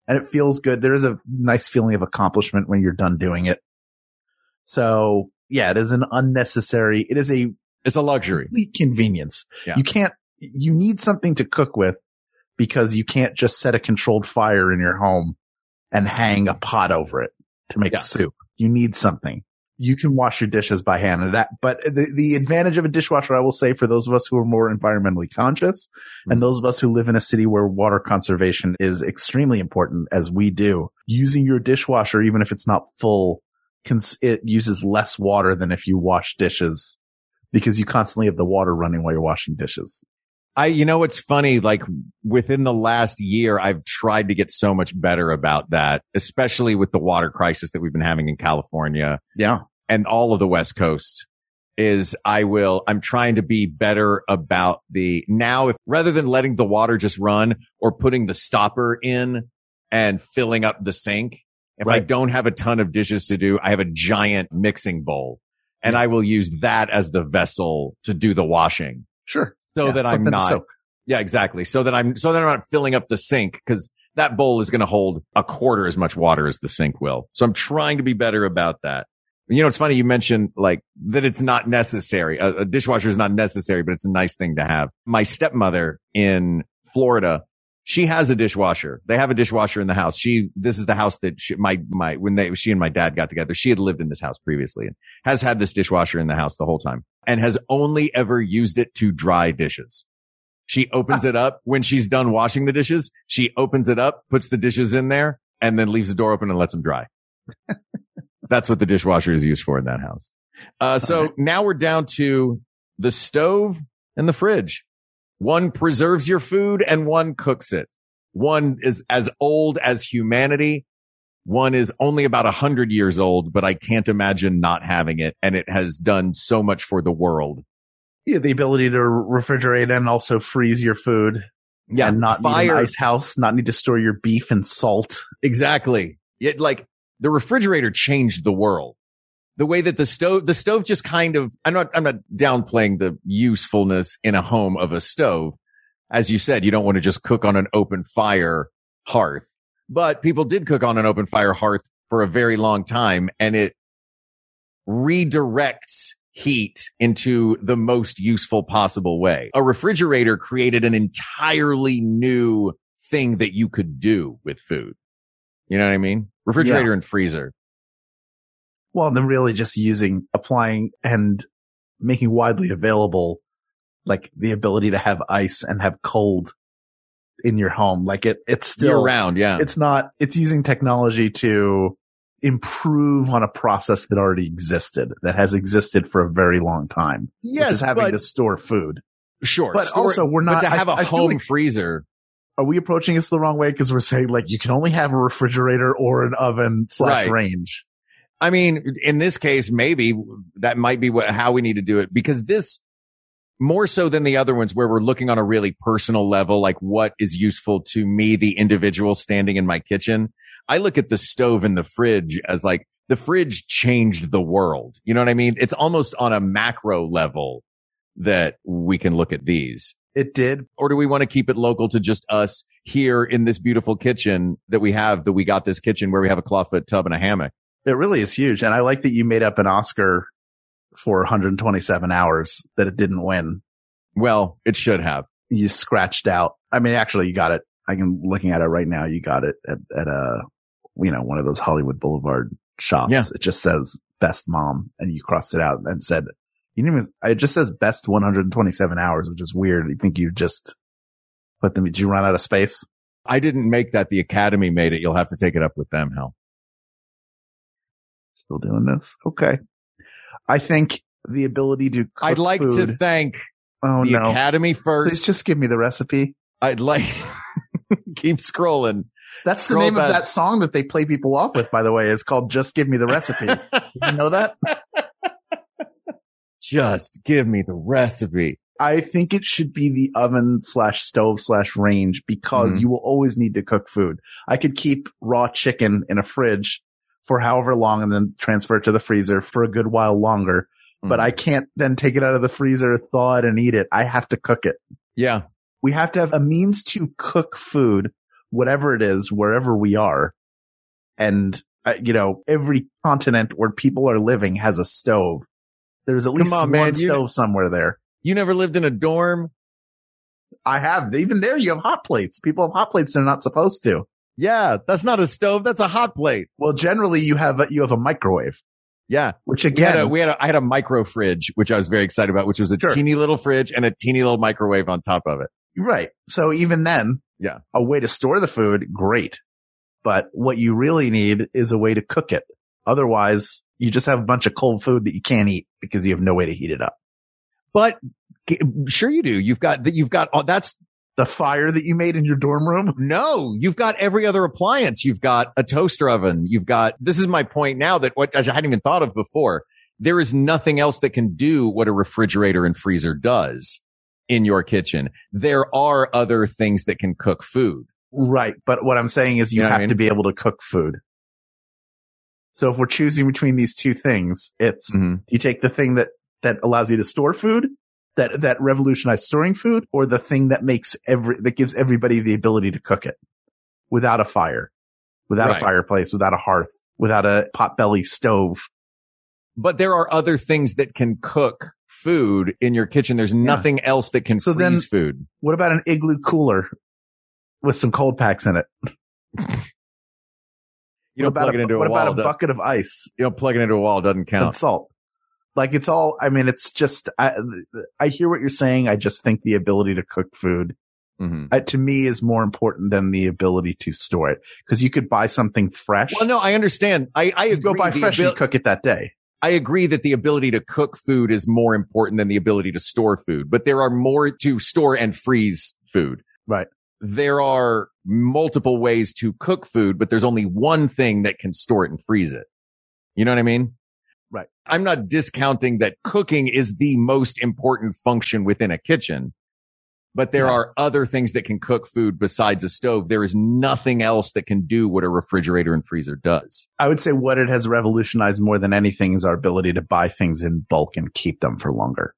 And it feels good. There is a nice feeling of accomplishment when you're done doing it. So yeah, it is an unnecessary, it is a It's a luxury. convenience. Yeah. You can't, you need something to cook with because you can't just set a controlled fire in your home and hang a pot over it to make Yeah. soup. You need something. You can wash your dishes by hand and that, but the, the advantage of a dishwasher, I will say for those of us who are more environmentally conscious Mm-hmm. and those of us who live in a city where water conservation is extremely important as we do, using your dishwasher, even if it's not full, cons- it uses less water than if you wash dishes because you constantly have the water running while you're washing dishes. I, you know, what's funny, like within the last year, I've tried to get so much better about that, especially with the water crisis that we've been having in California Yeah. And all of the West Coast is I will, I'm trying to be better about the now, if rather than letting the water just run or putting the stopper in and filling up the sink, if I don't have a ton of dishes to do, I have a giant mixing bowl and I will use that as the vessel to do the washing Sure. so Yeah, that I'm not yeah, exactly. So that I'm, so that I'm not filling up the sink because that bowl is going to hold a quarter as much water as the sink will. So I'm trying to be better about that. You know, it's funny you mentioned like that it's not necessary. A, a dishwasher is not necessary, but it's a nice thing to have. My stepmother in Florida, she has a dishwasher. They have a dishwasher in the house. She, this is the house that she, my, my, when they, she and my dad got together, she had lived in this house previously and has had this dishwasher in the house the whole time and has only ever used it to dry dishes. She opens it up when she's done washing the dishes. She opens it up, puts the dishes in there and then leaves the door open and lets them dry. That's what the dishwasher is used for in that house. Uh, so now we're down to the stove and the fridge. One preserves your food and one cooks it. One is as old as humanity. One is only about a hundred years old, but I can't imagine not having it. And it has done so much for the world. Yeah, the ability to refrigerate and also freeze your food and not need fire. an ice house, not need to store your beef and salt. Exactly. Yet like the refrigerator changed the world. The way that the stove, the stove just kind of, I'm not, I'm not downplaying the usefulness in a home of a stove. As you said, you don't want to just cook on an open fire hearth, but people did cook on an open fire hearth for a very long time and it redirects heat into the most useful possible way. A refrigerator created an entirely new thing that you could do with food. You know what I mean? Refrigerator and freezer. Well, then really just using, applying and making widely available, like the ability to have ice and have cold in your home. Like it, it's Year still, round. Yeah. it's not, it's using technology to improve on a process that already existed, that has existed for a very long time. yes. having but, to store food. sure. but store- also we're not- but to have a I home like- freezer. Are we approaching this the wrong way? Cause we're saying like you can only have a refrigerator or an oven slash Right. range. I mean, in this case, maybe that might be what, how we need to do it because this more so than the other ones where we're looking on a really personal level, like what is useful to me, the individual standing in my kitchen. I look at the stove and the fridge as like the fridge changed the world. You know what I mean? It's almost on a macro level that we can look at these. It did. Or do we want to keep it local to just us here in this beautiful kitchen that we have, that we got this kitchen where we have a clawfoot tub and a hammock? It really is huge. And I like that you made up an Oscar for 127 hours that it didn't win. Well, it should have. You scratched out. I mean, actually you got it. I am looking at it right now. You got it at, at a, you know, one of those Hollywood Boulevard shops. Yeah. It just says best mom and you crossed it out and said, you didn't even, it just says best 127 hours, which is weird. You think you just put them, did you run out of space? I didn't make that. The Academy made it. You'll have to take it up with them, Hal. Still doing this? Okay. I think the ability to I'd like to thank oh the no. Academy Please first. just give me the recipe. I'd like *laughs* keep scrolling. That's the Scroll name of that song that they play people off with, by the way, is called Just Give Me the Recipe. *laughs* You know that? Just give me the recipe. I think it should be the oven slash stove slash range because Mhm. you will always need to cook food. I could keep raw chicken in a fridge for however long and then transfer it to the freezer for a good while longer. But Mhm. I can't then take it out of the freezer, thaw it and eat it. I have to cook it. Yeah. We have to have a means to cook food, whatever it is, wherever we are. And, uh, you know, every continent where people are living has a stove. There's at least on, one man, you- stove somewhere there. You never lived in a dorm? I have. Even there, you have hot plates. People have hot plates they're not supposed to. Yeah. That's not a stove. That's a hot plate. Well, generally you have a, you have a microwave, Yeah. which again, We had a, we had a, I had a micro fridge, which I was very excited about, which was a Sure. teeny little fridge and a teeny little microwave on top of it. right. So even then, Yeah. a way to store the food, great. But what you really need is a way to cook it. Otherwise, you just have a bunch of cold food that you can't eat because you have no way to heat it up. But sure you do. You've got that. You've got, oh, that's The fire that you made in your dorm room. no, you've got every other appliance. You've got a toaster oven. You've got, this is my point now that what I hadn't even thought of before. There is nothing else that can do what a refrigerator and freezer does in your kitchen. There are other things that can cook food. Right. But what I'm saying is you, You know what I have to be able to cook food. So if we're choosing between these two things, it's Mhm. you take the thing that, that allows you to store food, that, that revolutionized storing food, or the thing that makes every, that gives everybody the ability to cook it without a fire, without Right. a fireplace, without a hearth, without a potbelly stove. But there are other things that can cook food in your kitchen. There's nothing else that can So then- freeze food. What about an igloo cooler with some cold packs in it? *laughs* You what don't about plug a, it into what a wall. about a bucket of ice? you don't plug it into a wall. Doesn't count. and salt. Like it's all, I mean, it's just, I, I hear what you're saying. I just think the ability to cook food, Mhm. uh, to me is more important than the ability to store it. Cause you could buy something fresh. Well, no, I understand. I, I agree. go buy fresh abil- and cook it that day. I agree that the ability to cook food is more important than the ability to store food, but there are more to store and freeze food. Right. There are multiple ways to cook food, but there's only one thing that can store it and freeze it. You know what I mean? Right. I'm not discounting that cooking is the most important function within a kitchen, but there Yeah. are other things that can cook food besides a stove. There is nothing else that can do what a refrigerator and freezer does. I would say what it has revolutionized more than anything is our ability to buy things in bulk and keep them for longer,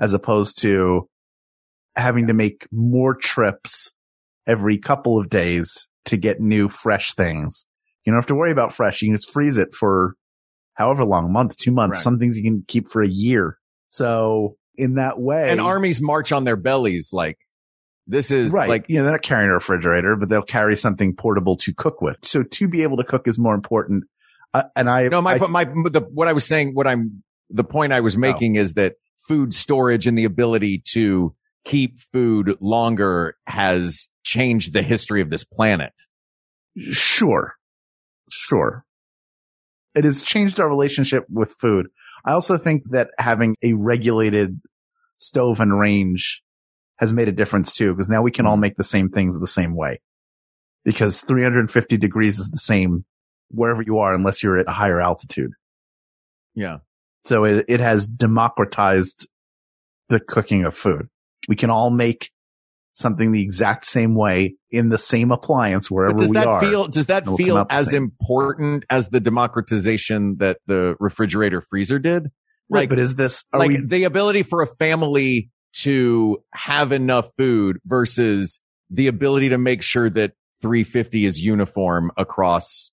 as opposed to having to make more trips every couple of days to get new fresh things. You don't have to worry about fresh. You can just freeze it for however long, a month, two months. Right. Some things you can keep for a year. So in that way, And armies march on their bellies like this is right. like you know, they're not carrying a refrigerator, but they'll carry something portable to cook with. So to be able to cook is more important. Uh, and I, no my I- my the what I was saying what I'm the point I was making is that food storage and the ability to keep food longer has changed the history of this planet. Sure. Sure. It has changed our relationship with food. I also think that having a regulated stove and range has made a difference too, because now we can all make the same things the same way. Because 350 degrees is the same wherever you are, unless you're at a higher altitude. Yeah. So it, it has democratized the cooking of food. We can all make something the exact same way in the same appliance wherever But does that are. feel, does that and we'll come feel as important as the democratization that the refrigerator freezer did? right, like- but is this, like we, the ability for a family to have enough food versus the ability to make sure that 350 is uniform across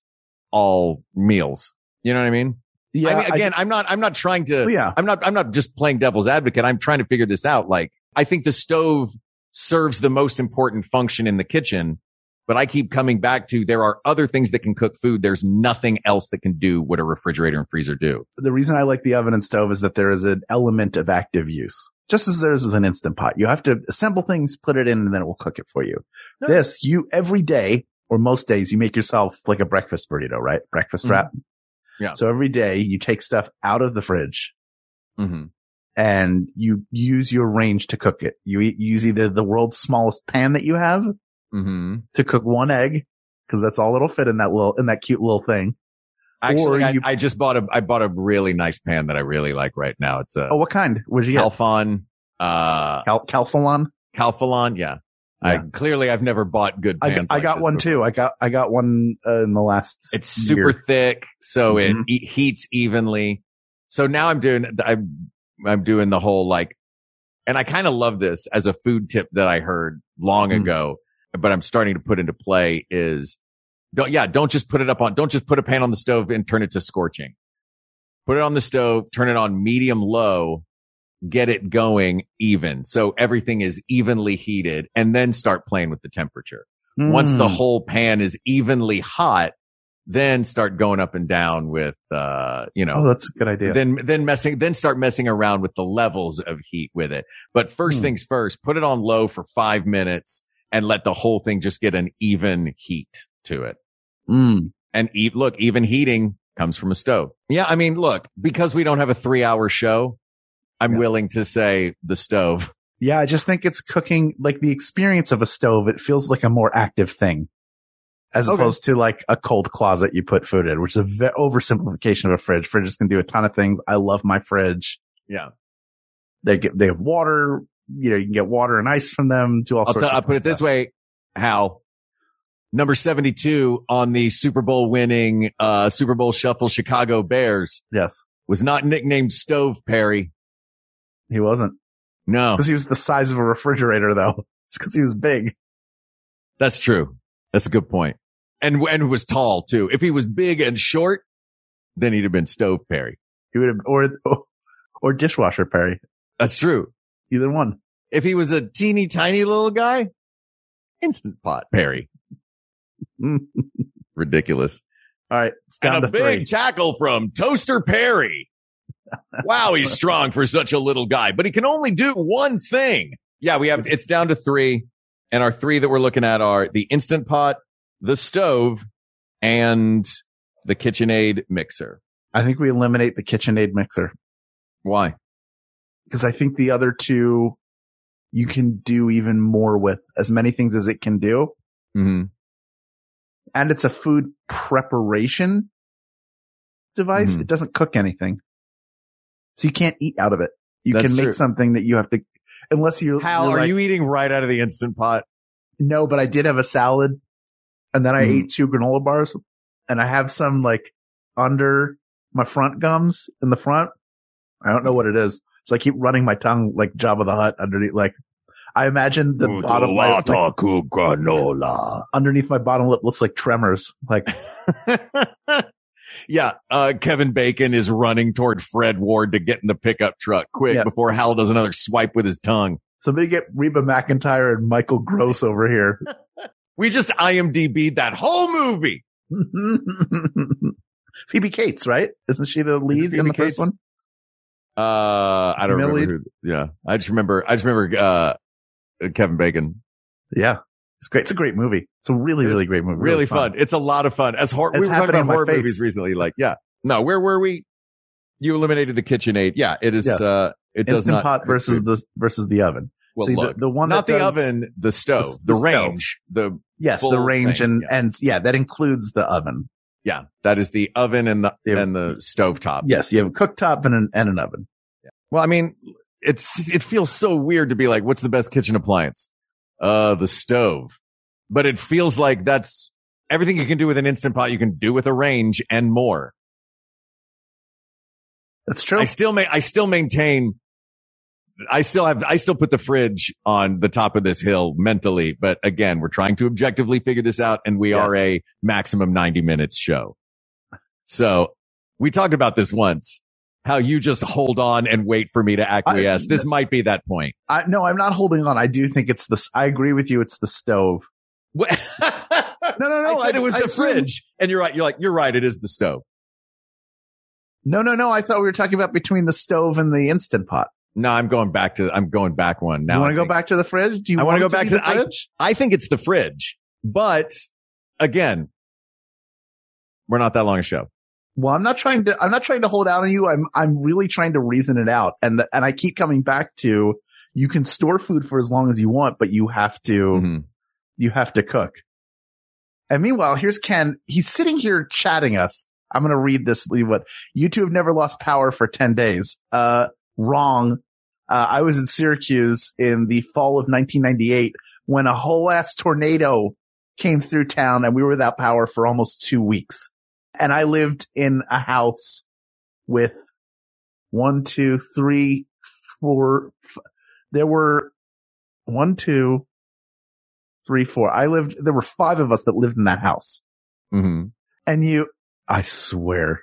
all meals. You know what I mean? yeah, I mean, again, I, am not, I'm not trying to, yeah. I'm not, I'm not just playing devil's advocate. I'm trying to figure this out. Like, I think the stove serves the most important function in the kitchen, but I keep coming back to there are other things that can cook food. There's nothing else that can do what a refrigerator and freezer do. the reason I like the oven and stove is that there is an element of active use. Just as there is with an instant pot. You have to assemble things, put it in, and then it will cook it for you. No. This, you every day or most days, you make yourself like a breakfast burrito, right? Breakfast Mhm. wrap. Yeah. So every day you take stuff out of the fridge Mm-hmm. And you use your range to cook it. You e- use either the world's smallest pan that you have Mm-hmm. to cook one egg because that's all it'll fit in that little, in that cute little thing. Actually, I, you- I just bought a, I bought a really nice pan that I really like right now. It's a Oh, what kind? What'd you get? Calphon, uh, Cal- Calphalon? Calphalon. Yeah. I clearly I've never bought good I pans. got, I like got this one before. too. I got I got one uh, in the last. It's super year. thick, so Mhm. it e- heats evenly. So now I'm doing, I'm, I'm doing the whole like, and I kind of love this as a food tip that I heard long Mm. ago, but I'm starting to put into play is don't, yeah, don't just put it up on, don't just put a pan on the stove and turn it to scorching. Put it on the stove, turn it on medium low, get it going even. So everything is evenly heated and then start playing with the temperature. Once the Mm. whole pan is evenly hot, then start going up and down with, uh, you know, Oh, that's a good idea. then, then messing, then start messing around with the levels of heat with it. But first Hmm. things first, put it on low for five minutes and let the whole thing just get an even heat to it. Mm. And eat, look, even heating comes from a stove. Yeah. I mean, look, because we don't have a three hour show, I'm Yeah. willing to say the stove. Yeah, I just think it's cooking like the experience of a stove. It feels like a more active thing as Okay. opposed to like a cold closet you put food in, which is a ve- oversimplification of a fridge. Fridges can do a ton of things. I love my fridge. Yeah. They get, they have water. You know, you can get water and ice from them. Do all I'll, sorts tell, of I'll put it this way, Hal. Number 72 on the Super Bowl winning, uh, Super Bowl shuffle Chicago Bears Yes, was not nicknamed Stove Perry. he wasn't No, because he was the size of a refrigerator though. *laughs* It's because he was big. that's true. That's a good point. And, and was tall too. If he was big and short, then he'd have been Stove Perry. He would have, or, or dishwasher Perry. That's true. Either one. If he was a teeny tiny little guy, Instant Pot Perry. *laughs* Ridiculous. All right. It's down and a big three. tackle from Toaster Perry. wow, he's *laughs* strong for such a little guy, but he can only do one thing. Yeah, we have, it's down to three. And our three that we're looking at are the Instant Pot, the stove, and the KitchenAid mixer. I think we eliminate the KitchenAid mixer. Why? because I think the other two you can do even more with as many things as it can do. hmm And it's a food preparation device. Mhm. It doesn't cook anything. So you can't eat out of it. You That's can make true. something that you have to, unless you, Hal, you're are like, you eating right out of the Instant Pot? no, but I did have a salad and then I Mhm. ate two granola bars and I have some like under my front gums in the front. I don't know what it is. So I keep running my tongue like Jabba the Hutt underneath, like I imagine the bottom of my, like, granola. underneath my bottom lip looks like tremors. Like, *laughs* yeah, uh, Kevin Bacon is running toward Fred Ward to get in the pickup truck quick Yeah. before Hal does another swipe with his tongue. somebody get Reba McEntire and Michael Gross over here. *laughs* We just IMDb'd that whole movie. *laughs* Phoebe Cates, right? Isn't she the lead Phoebe in the Cates? first one? Uh, I don't Female remember who, yeah, I just remember, I just remember, uh, Kevin Bacon. Yeah. It's great. It's a great movie. It's a really, really great movie. Really fun. It's a lot of fun. As horror, we were talking about horror face. movies recently. Like, yeah, no, where were we? You eliminated the KitchenAid. Yeah, it is, Yes. uh, it does Instant not. pot versus the, versus the oven. Well, See, the- look, the one not the does- oven, the stove, the the, stove. range, the, Yes, the range thing, and, yeah. and yeah, that includes the oven. Yeah, that is the oven and the Yeah. and the stove top. Yes, you have a cooktop and an, and an oven. Yeah. Well, I mean, it's it feels so weird to be like, what's the best kitchen appliance? Uh, the stove. But it feels like that's everything you can do with an instant pot. You can do with a range and more. That's true. I still may I still maintain. I still have, I still put the fridge on the top of this hill mentally, but again, we're trying to objectively figure this out and we Yes. are a maximum 90 minutes show. So we talked about this once, how you just hold on and wait for me to acquiesce. this might be that point. I, no, I'm not holding on. I do think it's the. I agree with you. It's the stove. *laughs* no, No, no. I said it was I the assumed- fridge and you're right. You're like, you're right. It is the stove. No, no, no. I thought we were talking about between the stove and the instant pot. No, I'm going back to, I'm going back one now. you want I to go back to the fridge? Do you I want wanna go back to the the- I- fridge? I think it's the fridge, but again, we're not that long a show. Well, I'm not trying to. I'm not trying to hold out on you. I'm. I'm really trying to reason it out, and the, and I keep coming back to you can store food for as long as you want, but you have to. Mhm. You have to cook. And meanwhile, here's Ken. He's sitting here chatting us. I'm going to read this. Leave what you two have never lost power for 10 days. Uh, wrong. Uh, I was in Syracuse in the fall of 1998 when a whole ass tornado came through town and we were without power for almost two weeks. And I lived in a house with one, two, three, four. F- there were one, two, three, four. I lived, there were five of us that lived in that house. Mhm. And you, I swear,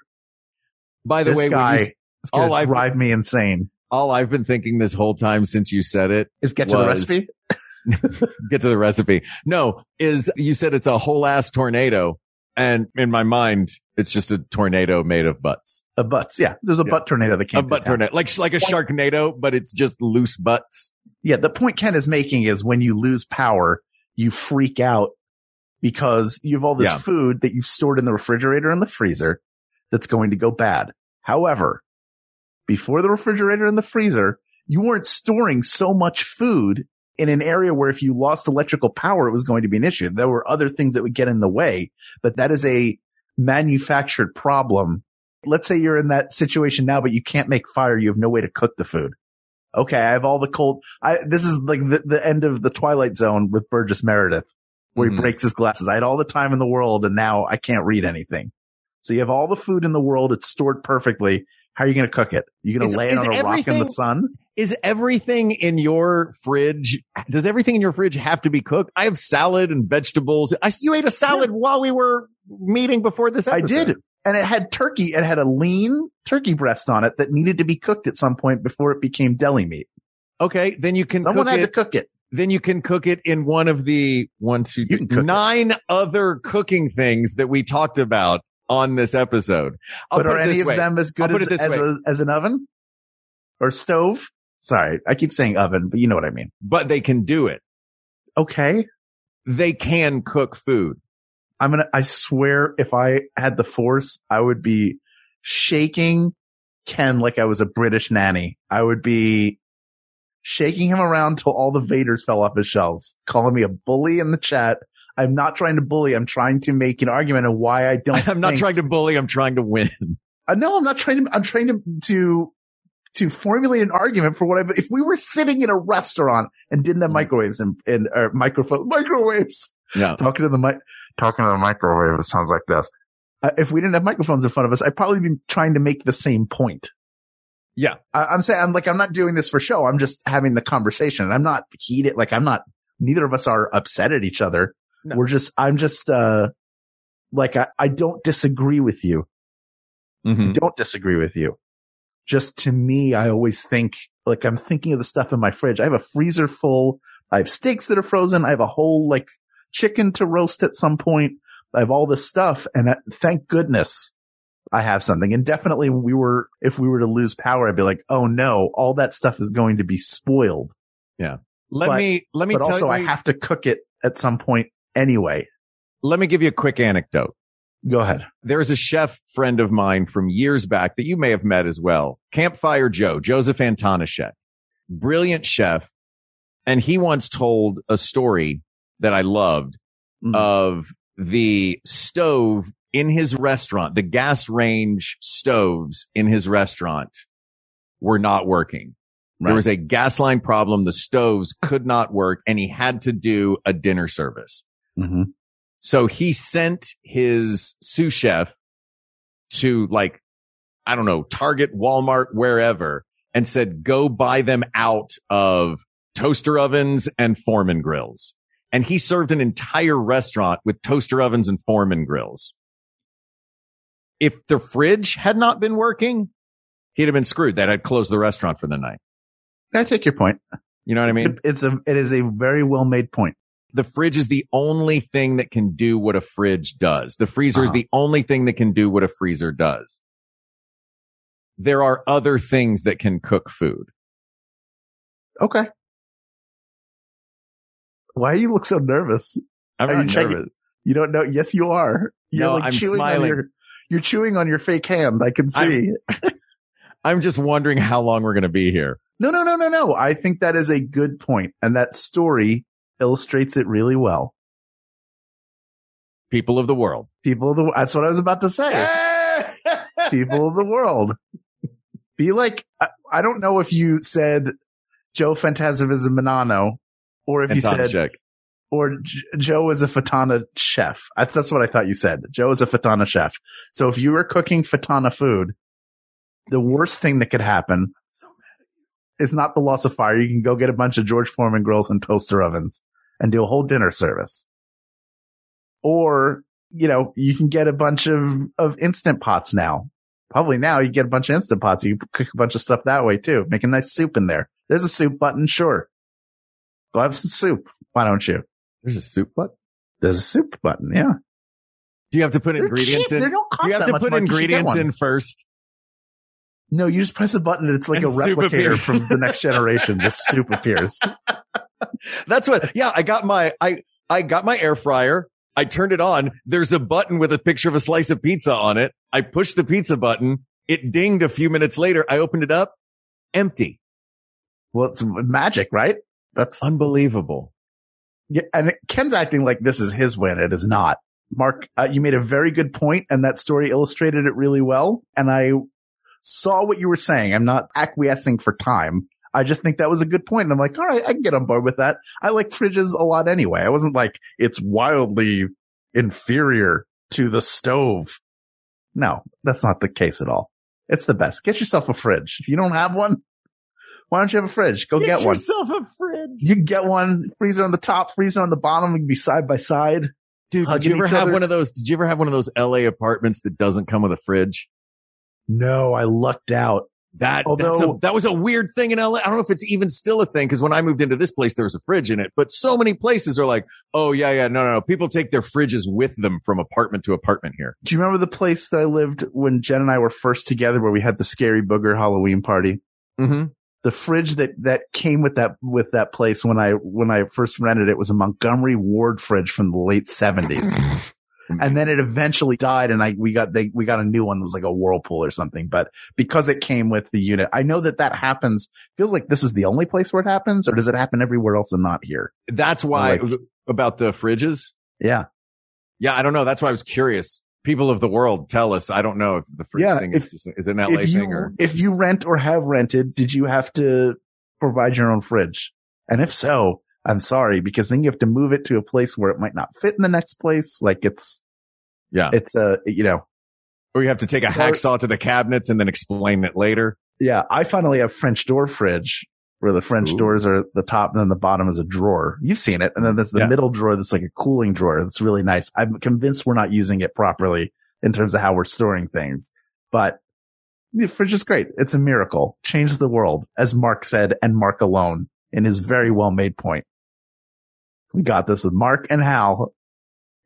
By the way, guy is going all to I've- drive me insane. all I've been thinking this whole time since you said it, Is get to the recipe? *laughs* get to the recipe. No, is you said it's a whole ass tornado. And in my mind, it's just a tornado made of butts. A butts. Yeah. There's a Yeah. butt tornado that came A butt tornado. Like, like a sharknado, but it's just loose butts. Yeah. The point Ken is making is when you lose power, you freak out because you have all this Yeah. food that you've stored in the refrigerator and the freezer that's going to go bad. However, before the refrigerator and the freezer, you weren't storing so much food in an area where if you lost electrical power, it was going to be an issue. There were other things that would get in the way, but that is a manufactured problem. Let's say you're in that situation now, but you can't make fire. You have no way to cook the food. Okay. I have all the cold. I, this is like the, the end of the Twilight Zone with Burgess Meredith where Mhm. he breaks his glasses. I had all the time in the world and now I can't read anything. So you have all the food in the world. It's stored perfectly. How are you going to cook it? You going to lay it on a rock in the sun? Is everything in your fridge, does everything in your fridge have to be cooked? I have salad and vegetables. I, you ate a salad while we were meeting before this I did. And it had turkey. It had a lean turkey breast on it that needed to be cooked at some point before it became deli meat. Okay. Then you can Someone cook had it. to cook it. then you can cook it in one of the one, two, three, cook it. nine other cooking things that we talked about on this episode. I'll but are any of way. them as good as, as, a, as an oven or stove? Sorry. I keep saying oven, but you know what I mean. but they can do it. Okay. They can cook food. I'm going to, I swear if I had the force, I would be shaking Ken like I was a British nanny. I would be shaking him around till all the Vaders fell off his shelves, calling me a bully in the chat. I'm not trying to bully. I'm trying to make an argument of why I don't. *laughs* I'm not trying to bully. I'm trying to win. Uh, no, I'm not trying to. I'm trying to to to formulate an argument for what I. If we were sitting in a restaurant and didn't have Mhm. microwaves and and or microphone *laughs* microwaves Yeah. talking to the mic talking to the microwave, it sounds like this. Uh, if we didn't have microphones in front of us, I'd probably be trying to make the same point. Yeah. I, I'm saying I'm like I'm not doing this for show. I'm just having the conversation. I'm not heated. Like I'm not. Neither of us are upset at each other. No. We're just. I'm just. uh like I, I don't disagree with you Mhm. don't disagree with you. Just to me, I always think like I'm thinking of the stuff in my fridge. I have a freezer full. I have steaks that are frozen. I have a whole like chicken to roast at some point. I have all this stuff. And I, thank goodness I have something. And definitely we were, if we were to lose power, I'd be like, Oh no, all that stuff is going to be spoiled. Yeah. Let But- me, let me But tell also you, I have to cook it at some point anyway. let me give you a quick anecdote. Go ahead. There's a chef friend of mine from years back that you may have met as well. Campfire Joe, Joseph Antonishek, brilliant chef. And he once told a story that I loved Mhm. of the stove in his restaurant, the gas range stoves in his restaurant were not working. There was a gas line problem. The stoves could not work and he had to do a dinner service. Hmm So he sent his sous chef to like, I don't know, Target, Walmart, wherever and said, go buy them out of toaster ovens and Foreman grills. And he served an entire restaurant with toaster ovens and Foreman grills. If the fridge had not been working, he'd have been screwed. That had closed the restaurant for the night. I take your point. You know what I mean? It's a it is a very well made point. The fridge is the only thing that can do what a fridge does. The freezer is Uh-huh. the only thing that can do what a freezer does. There are other things that can cook food. Okay. Why you look so nervous? I'm Are not you checking- nervous. You don't know? Yes, you are. You're No, like I'm chewing smiling. on your. You're chewing on your fake hand. I can I'm- see. *laughs* I'm just wondering how long we're going to be here. No, no, no, no, no. I think that is a good point, and that story illustrates it really well. People of the world. People of the. That's what I was about to say. *laughs* People of the world. Be like. I, I don't know if you said Joe Fantasm is a Manano, or if you said check. or J- Joe is a Fatana chef. I, that's what I thought you said. Joe is a Fatana chef. So if you were cooking Fatana food, the worst thing that could happen is not the loss of fire. You can go get a bunch of George Foreman grills and toaster ovens and do a whole dinner service. Or, you know, you can get a bunch of, of instant pots now. Probably now you get a bunch of instant pots. You cook a bunch of stuff that way too. Make a nice soup in there. There's a soup button. Sure. Go have some soup. Why don't you? There's a soup button. There's a soup button. Yeah. Do you have to put They're ingredients cheap. in? They don't cost Do you have to put Mark. You should get ingredients in first? No, you just press a button and it's like And a replicator from the next generation. The soup appears. *laughs* *laughs* That's what, yeah, I got my, I, I got my air fryer. I turned it on. There's a button with a picture of a slice of pizza on it. I pushed the pizza button. It dinged a few minutes later. I opened it up. Empty. Well, it's magic, right? That's Unbelievable. yeah, and Ken's acting like this is his win. It is not. Mark, uh, you made a very good point, and that story illustrated it really well. And I saw what you were saying. I'm not acquiescing for time. I just think that was a good point. And I'm like, all right, I can get on board with that. I like fridges a lot anyway. I wasn't like, it's wildly inferior to the stove. No, that's not the case at all. It's the best. Get yourself a fridge. If you don't have one, why don't you have a fridge? Go get, one. Get yourself a fridge. You can get one, freezer on the top, freezer on the bottom. We can be side by side. Dude, did you ever have other. one of those? Did you ever have one of those LA apartments that doesn't come with a fridge? No, I lucked out. That, that's Although- a, that was a weird thing in LA. I don't know if it's even still a thing because when I moved into this place, there was a fridge in it, but so many places are like, oh yeah, yeah, no, no, no. People take their fridges with them from apartment to apartment here. Do you remember the place that I lived when Jen and I were first together where we had the scary booger Halloween party? Mm-hmm. The fridge that, that came with that, with that place when I, when I first rented it was a Montgomery Ward fridge from the late seventies. *laughs* and then it eventually died and I, we got, they, we got a new one that was like a whirlpool or something, but because it came with the unit, I know that that happens, feels like this is the only place where it happens or does it happen everywhere else and not here? That's why Like- about the fridges. Yeah. Yeah, I don't know. That's why I was curious. People of the world tell us. I don't know if the fridge Yeah, thing if- is, just, is an LA if you, thing or if you rent or have rented, did you have to provide your own fridge? And if so, I'm sorry, because then you have to move it to a place where it might not fit in the next place. Like it's, yeah, it's a, you know, or you have to take a hacksaw to the cabinets and then explain it later. yeah, I finally have French door fridge where the French Ooh. doors are the top and then the bottom is a drawer. You've seen it. And then there's the Yeah. middle drawer that's like a cooling drawer. That's really nice. I'm convinced we're not using it properly in terms of how we're storing things, but the fridge is great. It's a miracle. Changed the world, as Mark said, and Mark alone in his very well made point. We got this with Mark and Hal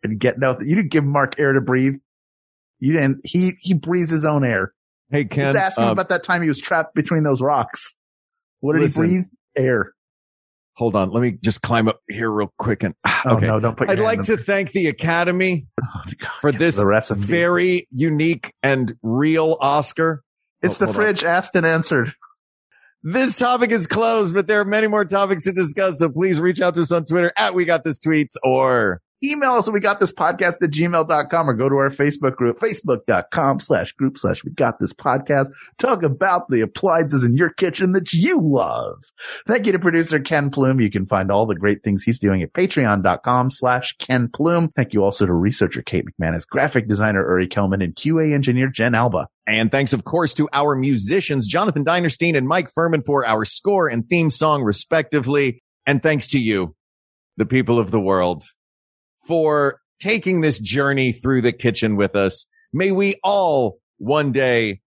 and getting out. You didn't give Mark air to breathe. You didn't. He, he breathes his own air. Hey, Ken, Just ask him uh, about that time he was trapped between those rocks. What did Listen. he breathe? Air. hold on. Let me just climb up here real quick and *sighs* Oh no, don't put I'd like to thank the Academy Oh, God, for this the very unique and real Oscar. it's Oh, the hold on. fridge asked and answered. This topic is closed, but there are many more topics to discuss. So please reach out to us on Twitter at We Got This Tweets or email us we got this podcast at gmail.com or go to our Facebook group, facebook.com slash group slash we got this podcast. Talk about the appliances in your kitchen that you love. Thank you to producer Ken Plume. You can find all the great things he's doing at patreon.com slash Ken Plume. Thank you also to researcher Kate McManus, graphic designer Uri Kelman, and QA engineer Jen Alba. And thanks, of course, to our musicians, Jonathan Dinerstein and Mike Furman for our score and theme song, respectively. And thanks to you, the people of the world, for taking this journey through the kitchen with us. May we all one day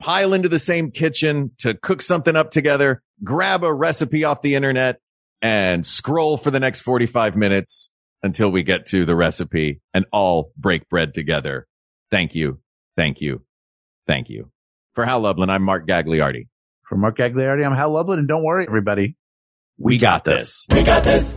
pile into the same kitchen to cook something up together, grab a recipe off the internet and scroll for the next 45 minutes until we get to the recipe and all break bread together. Thank you. Thank you. Thank you. For Hal Lublin, I'm Mark Gagliardi. For Mark Gagliardi, I'm Hal Lublin, and don't worry, everybody. We got this. We got this.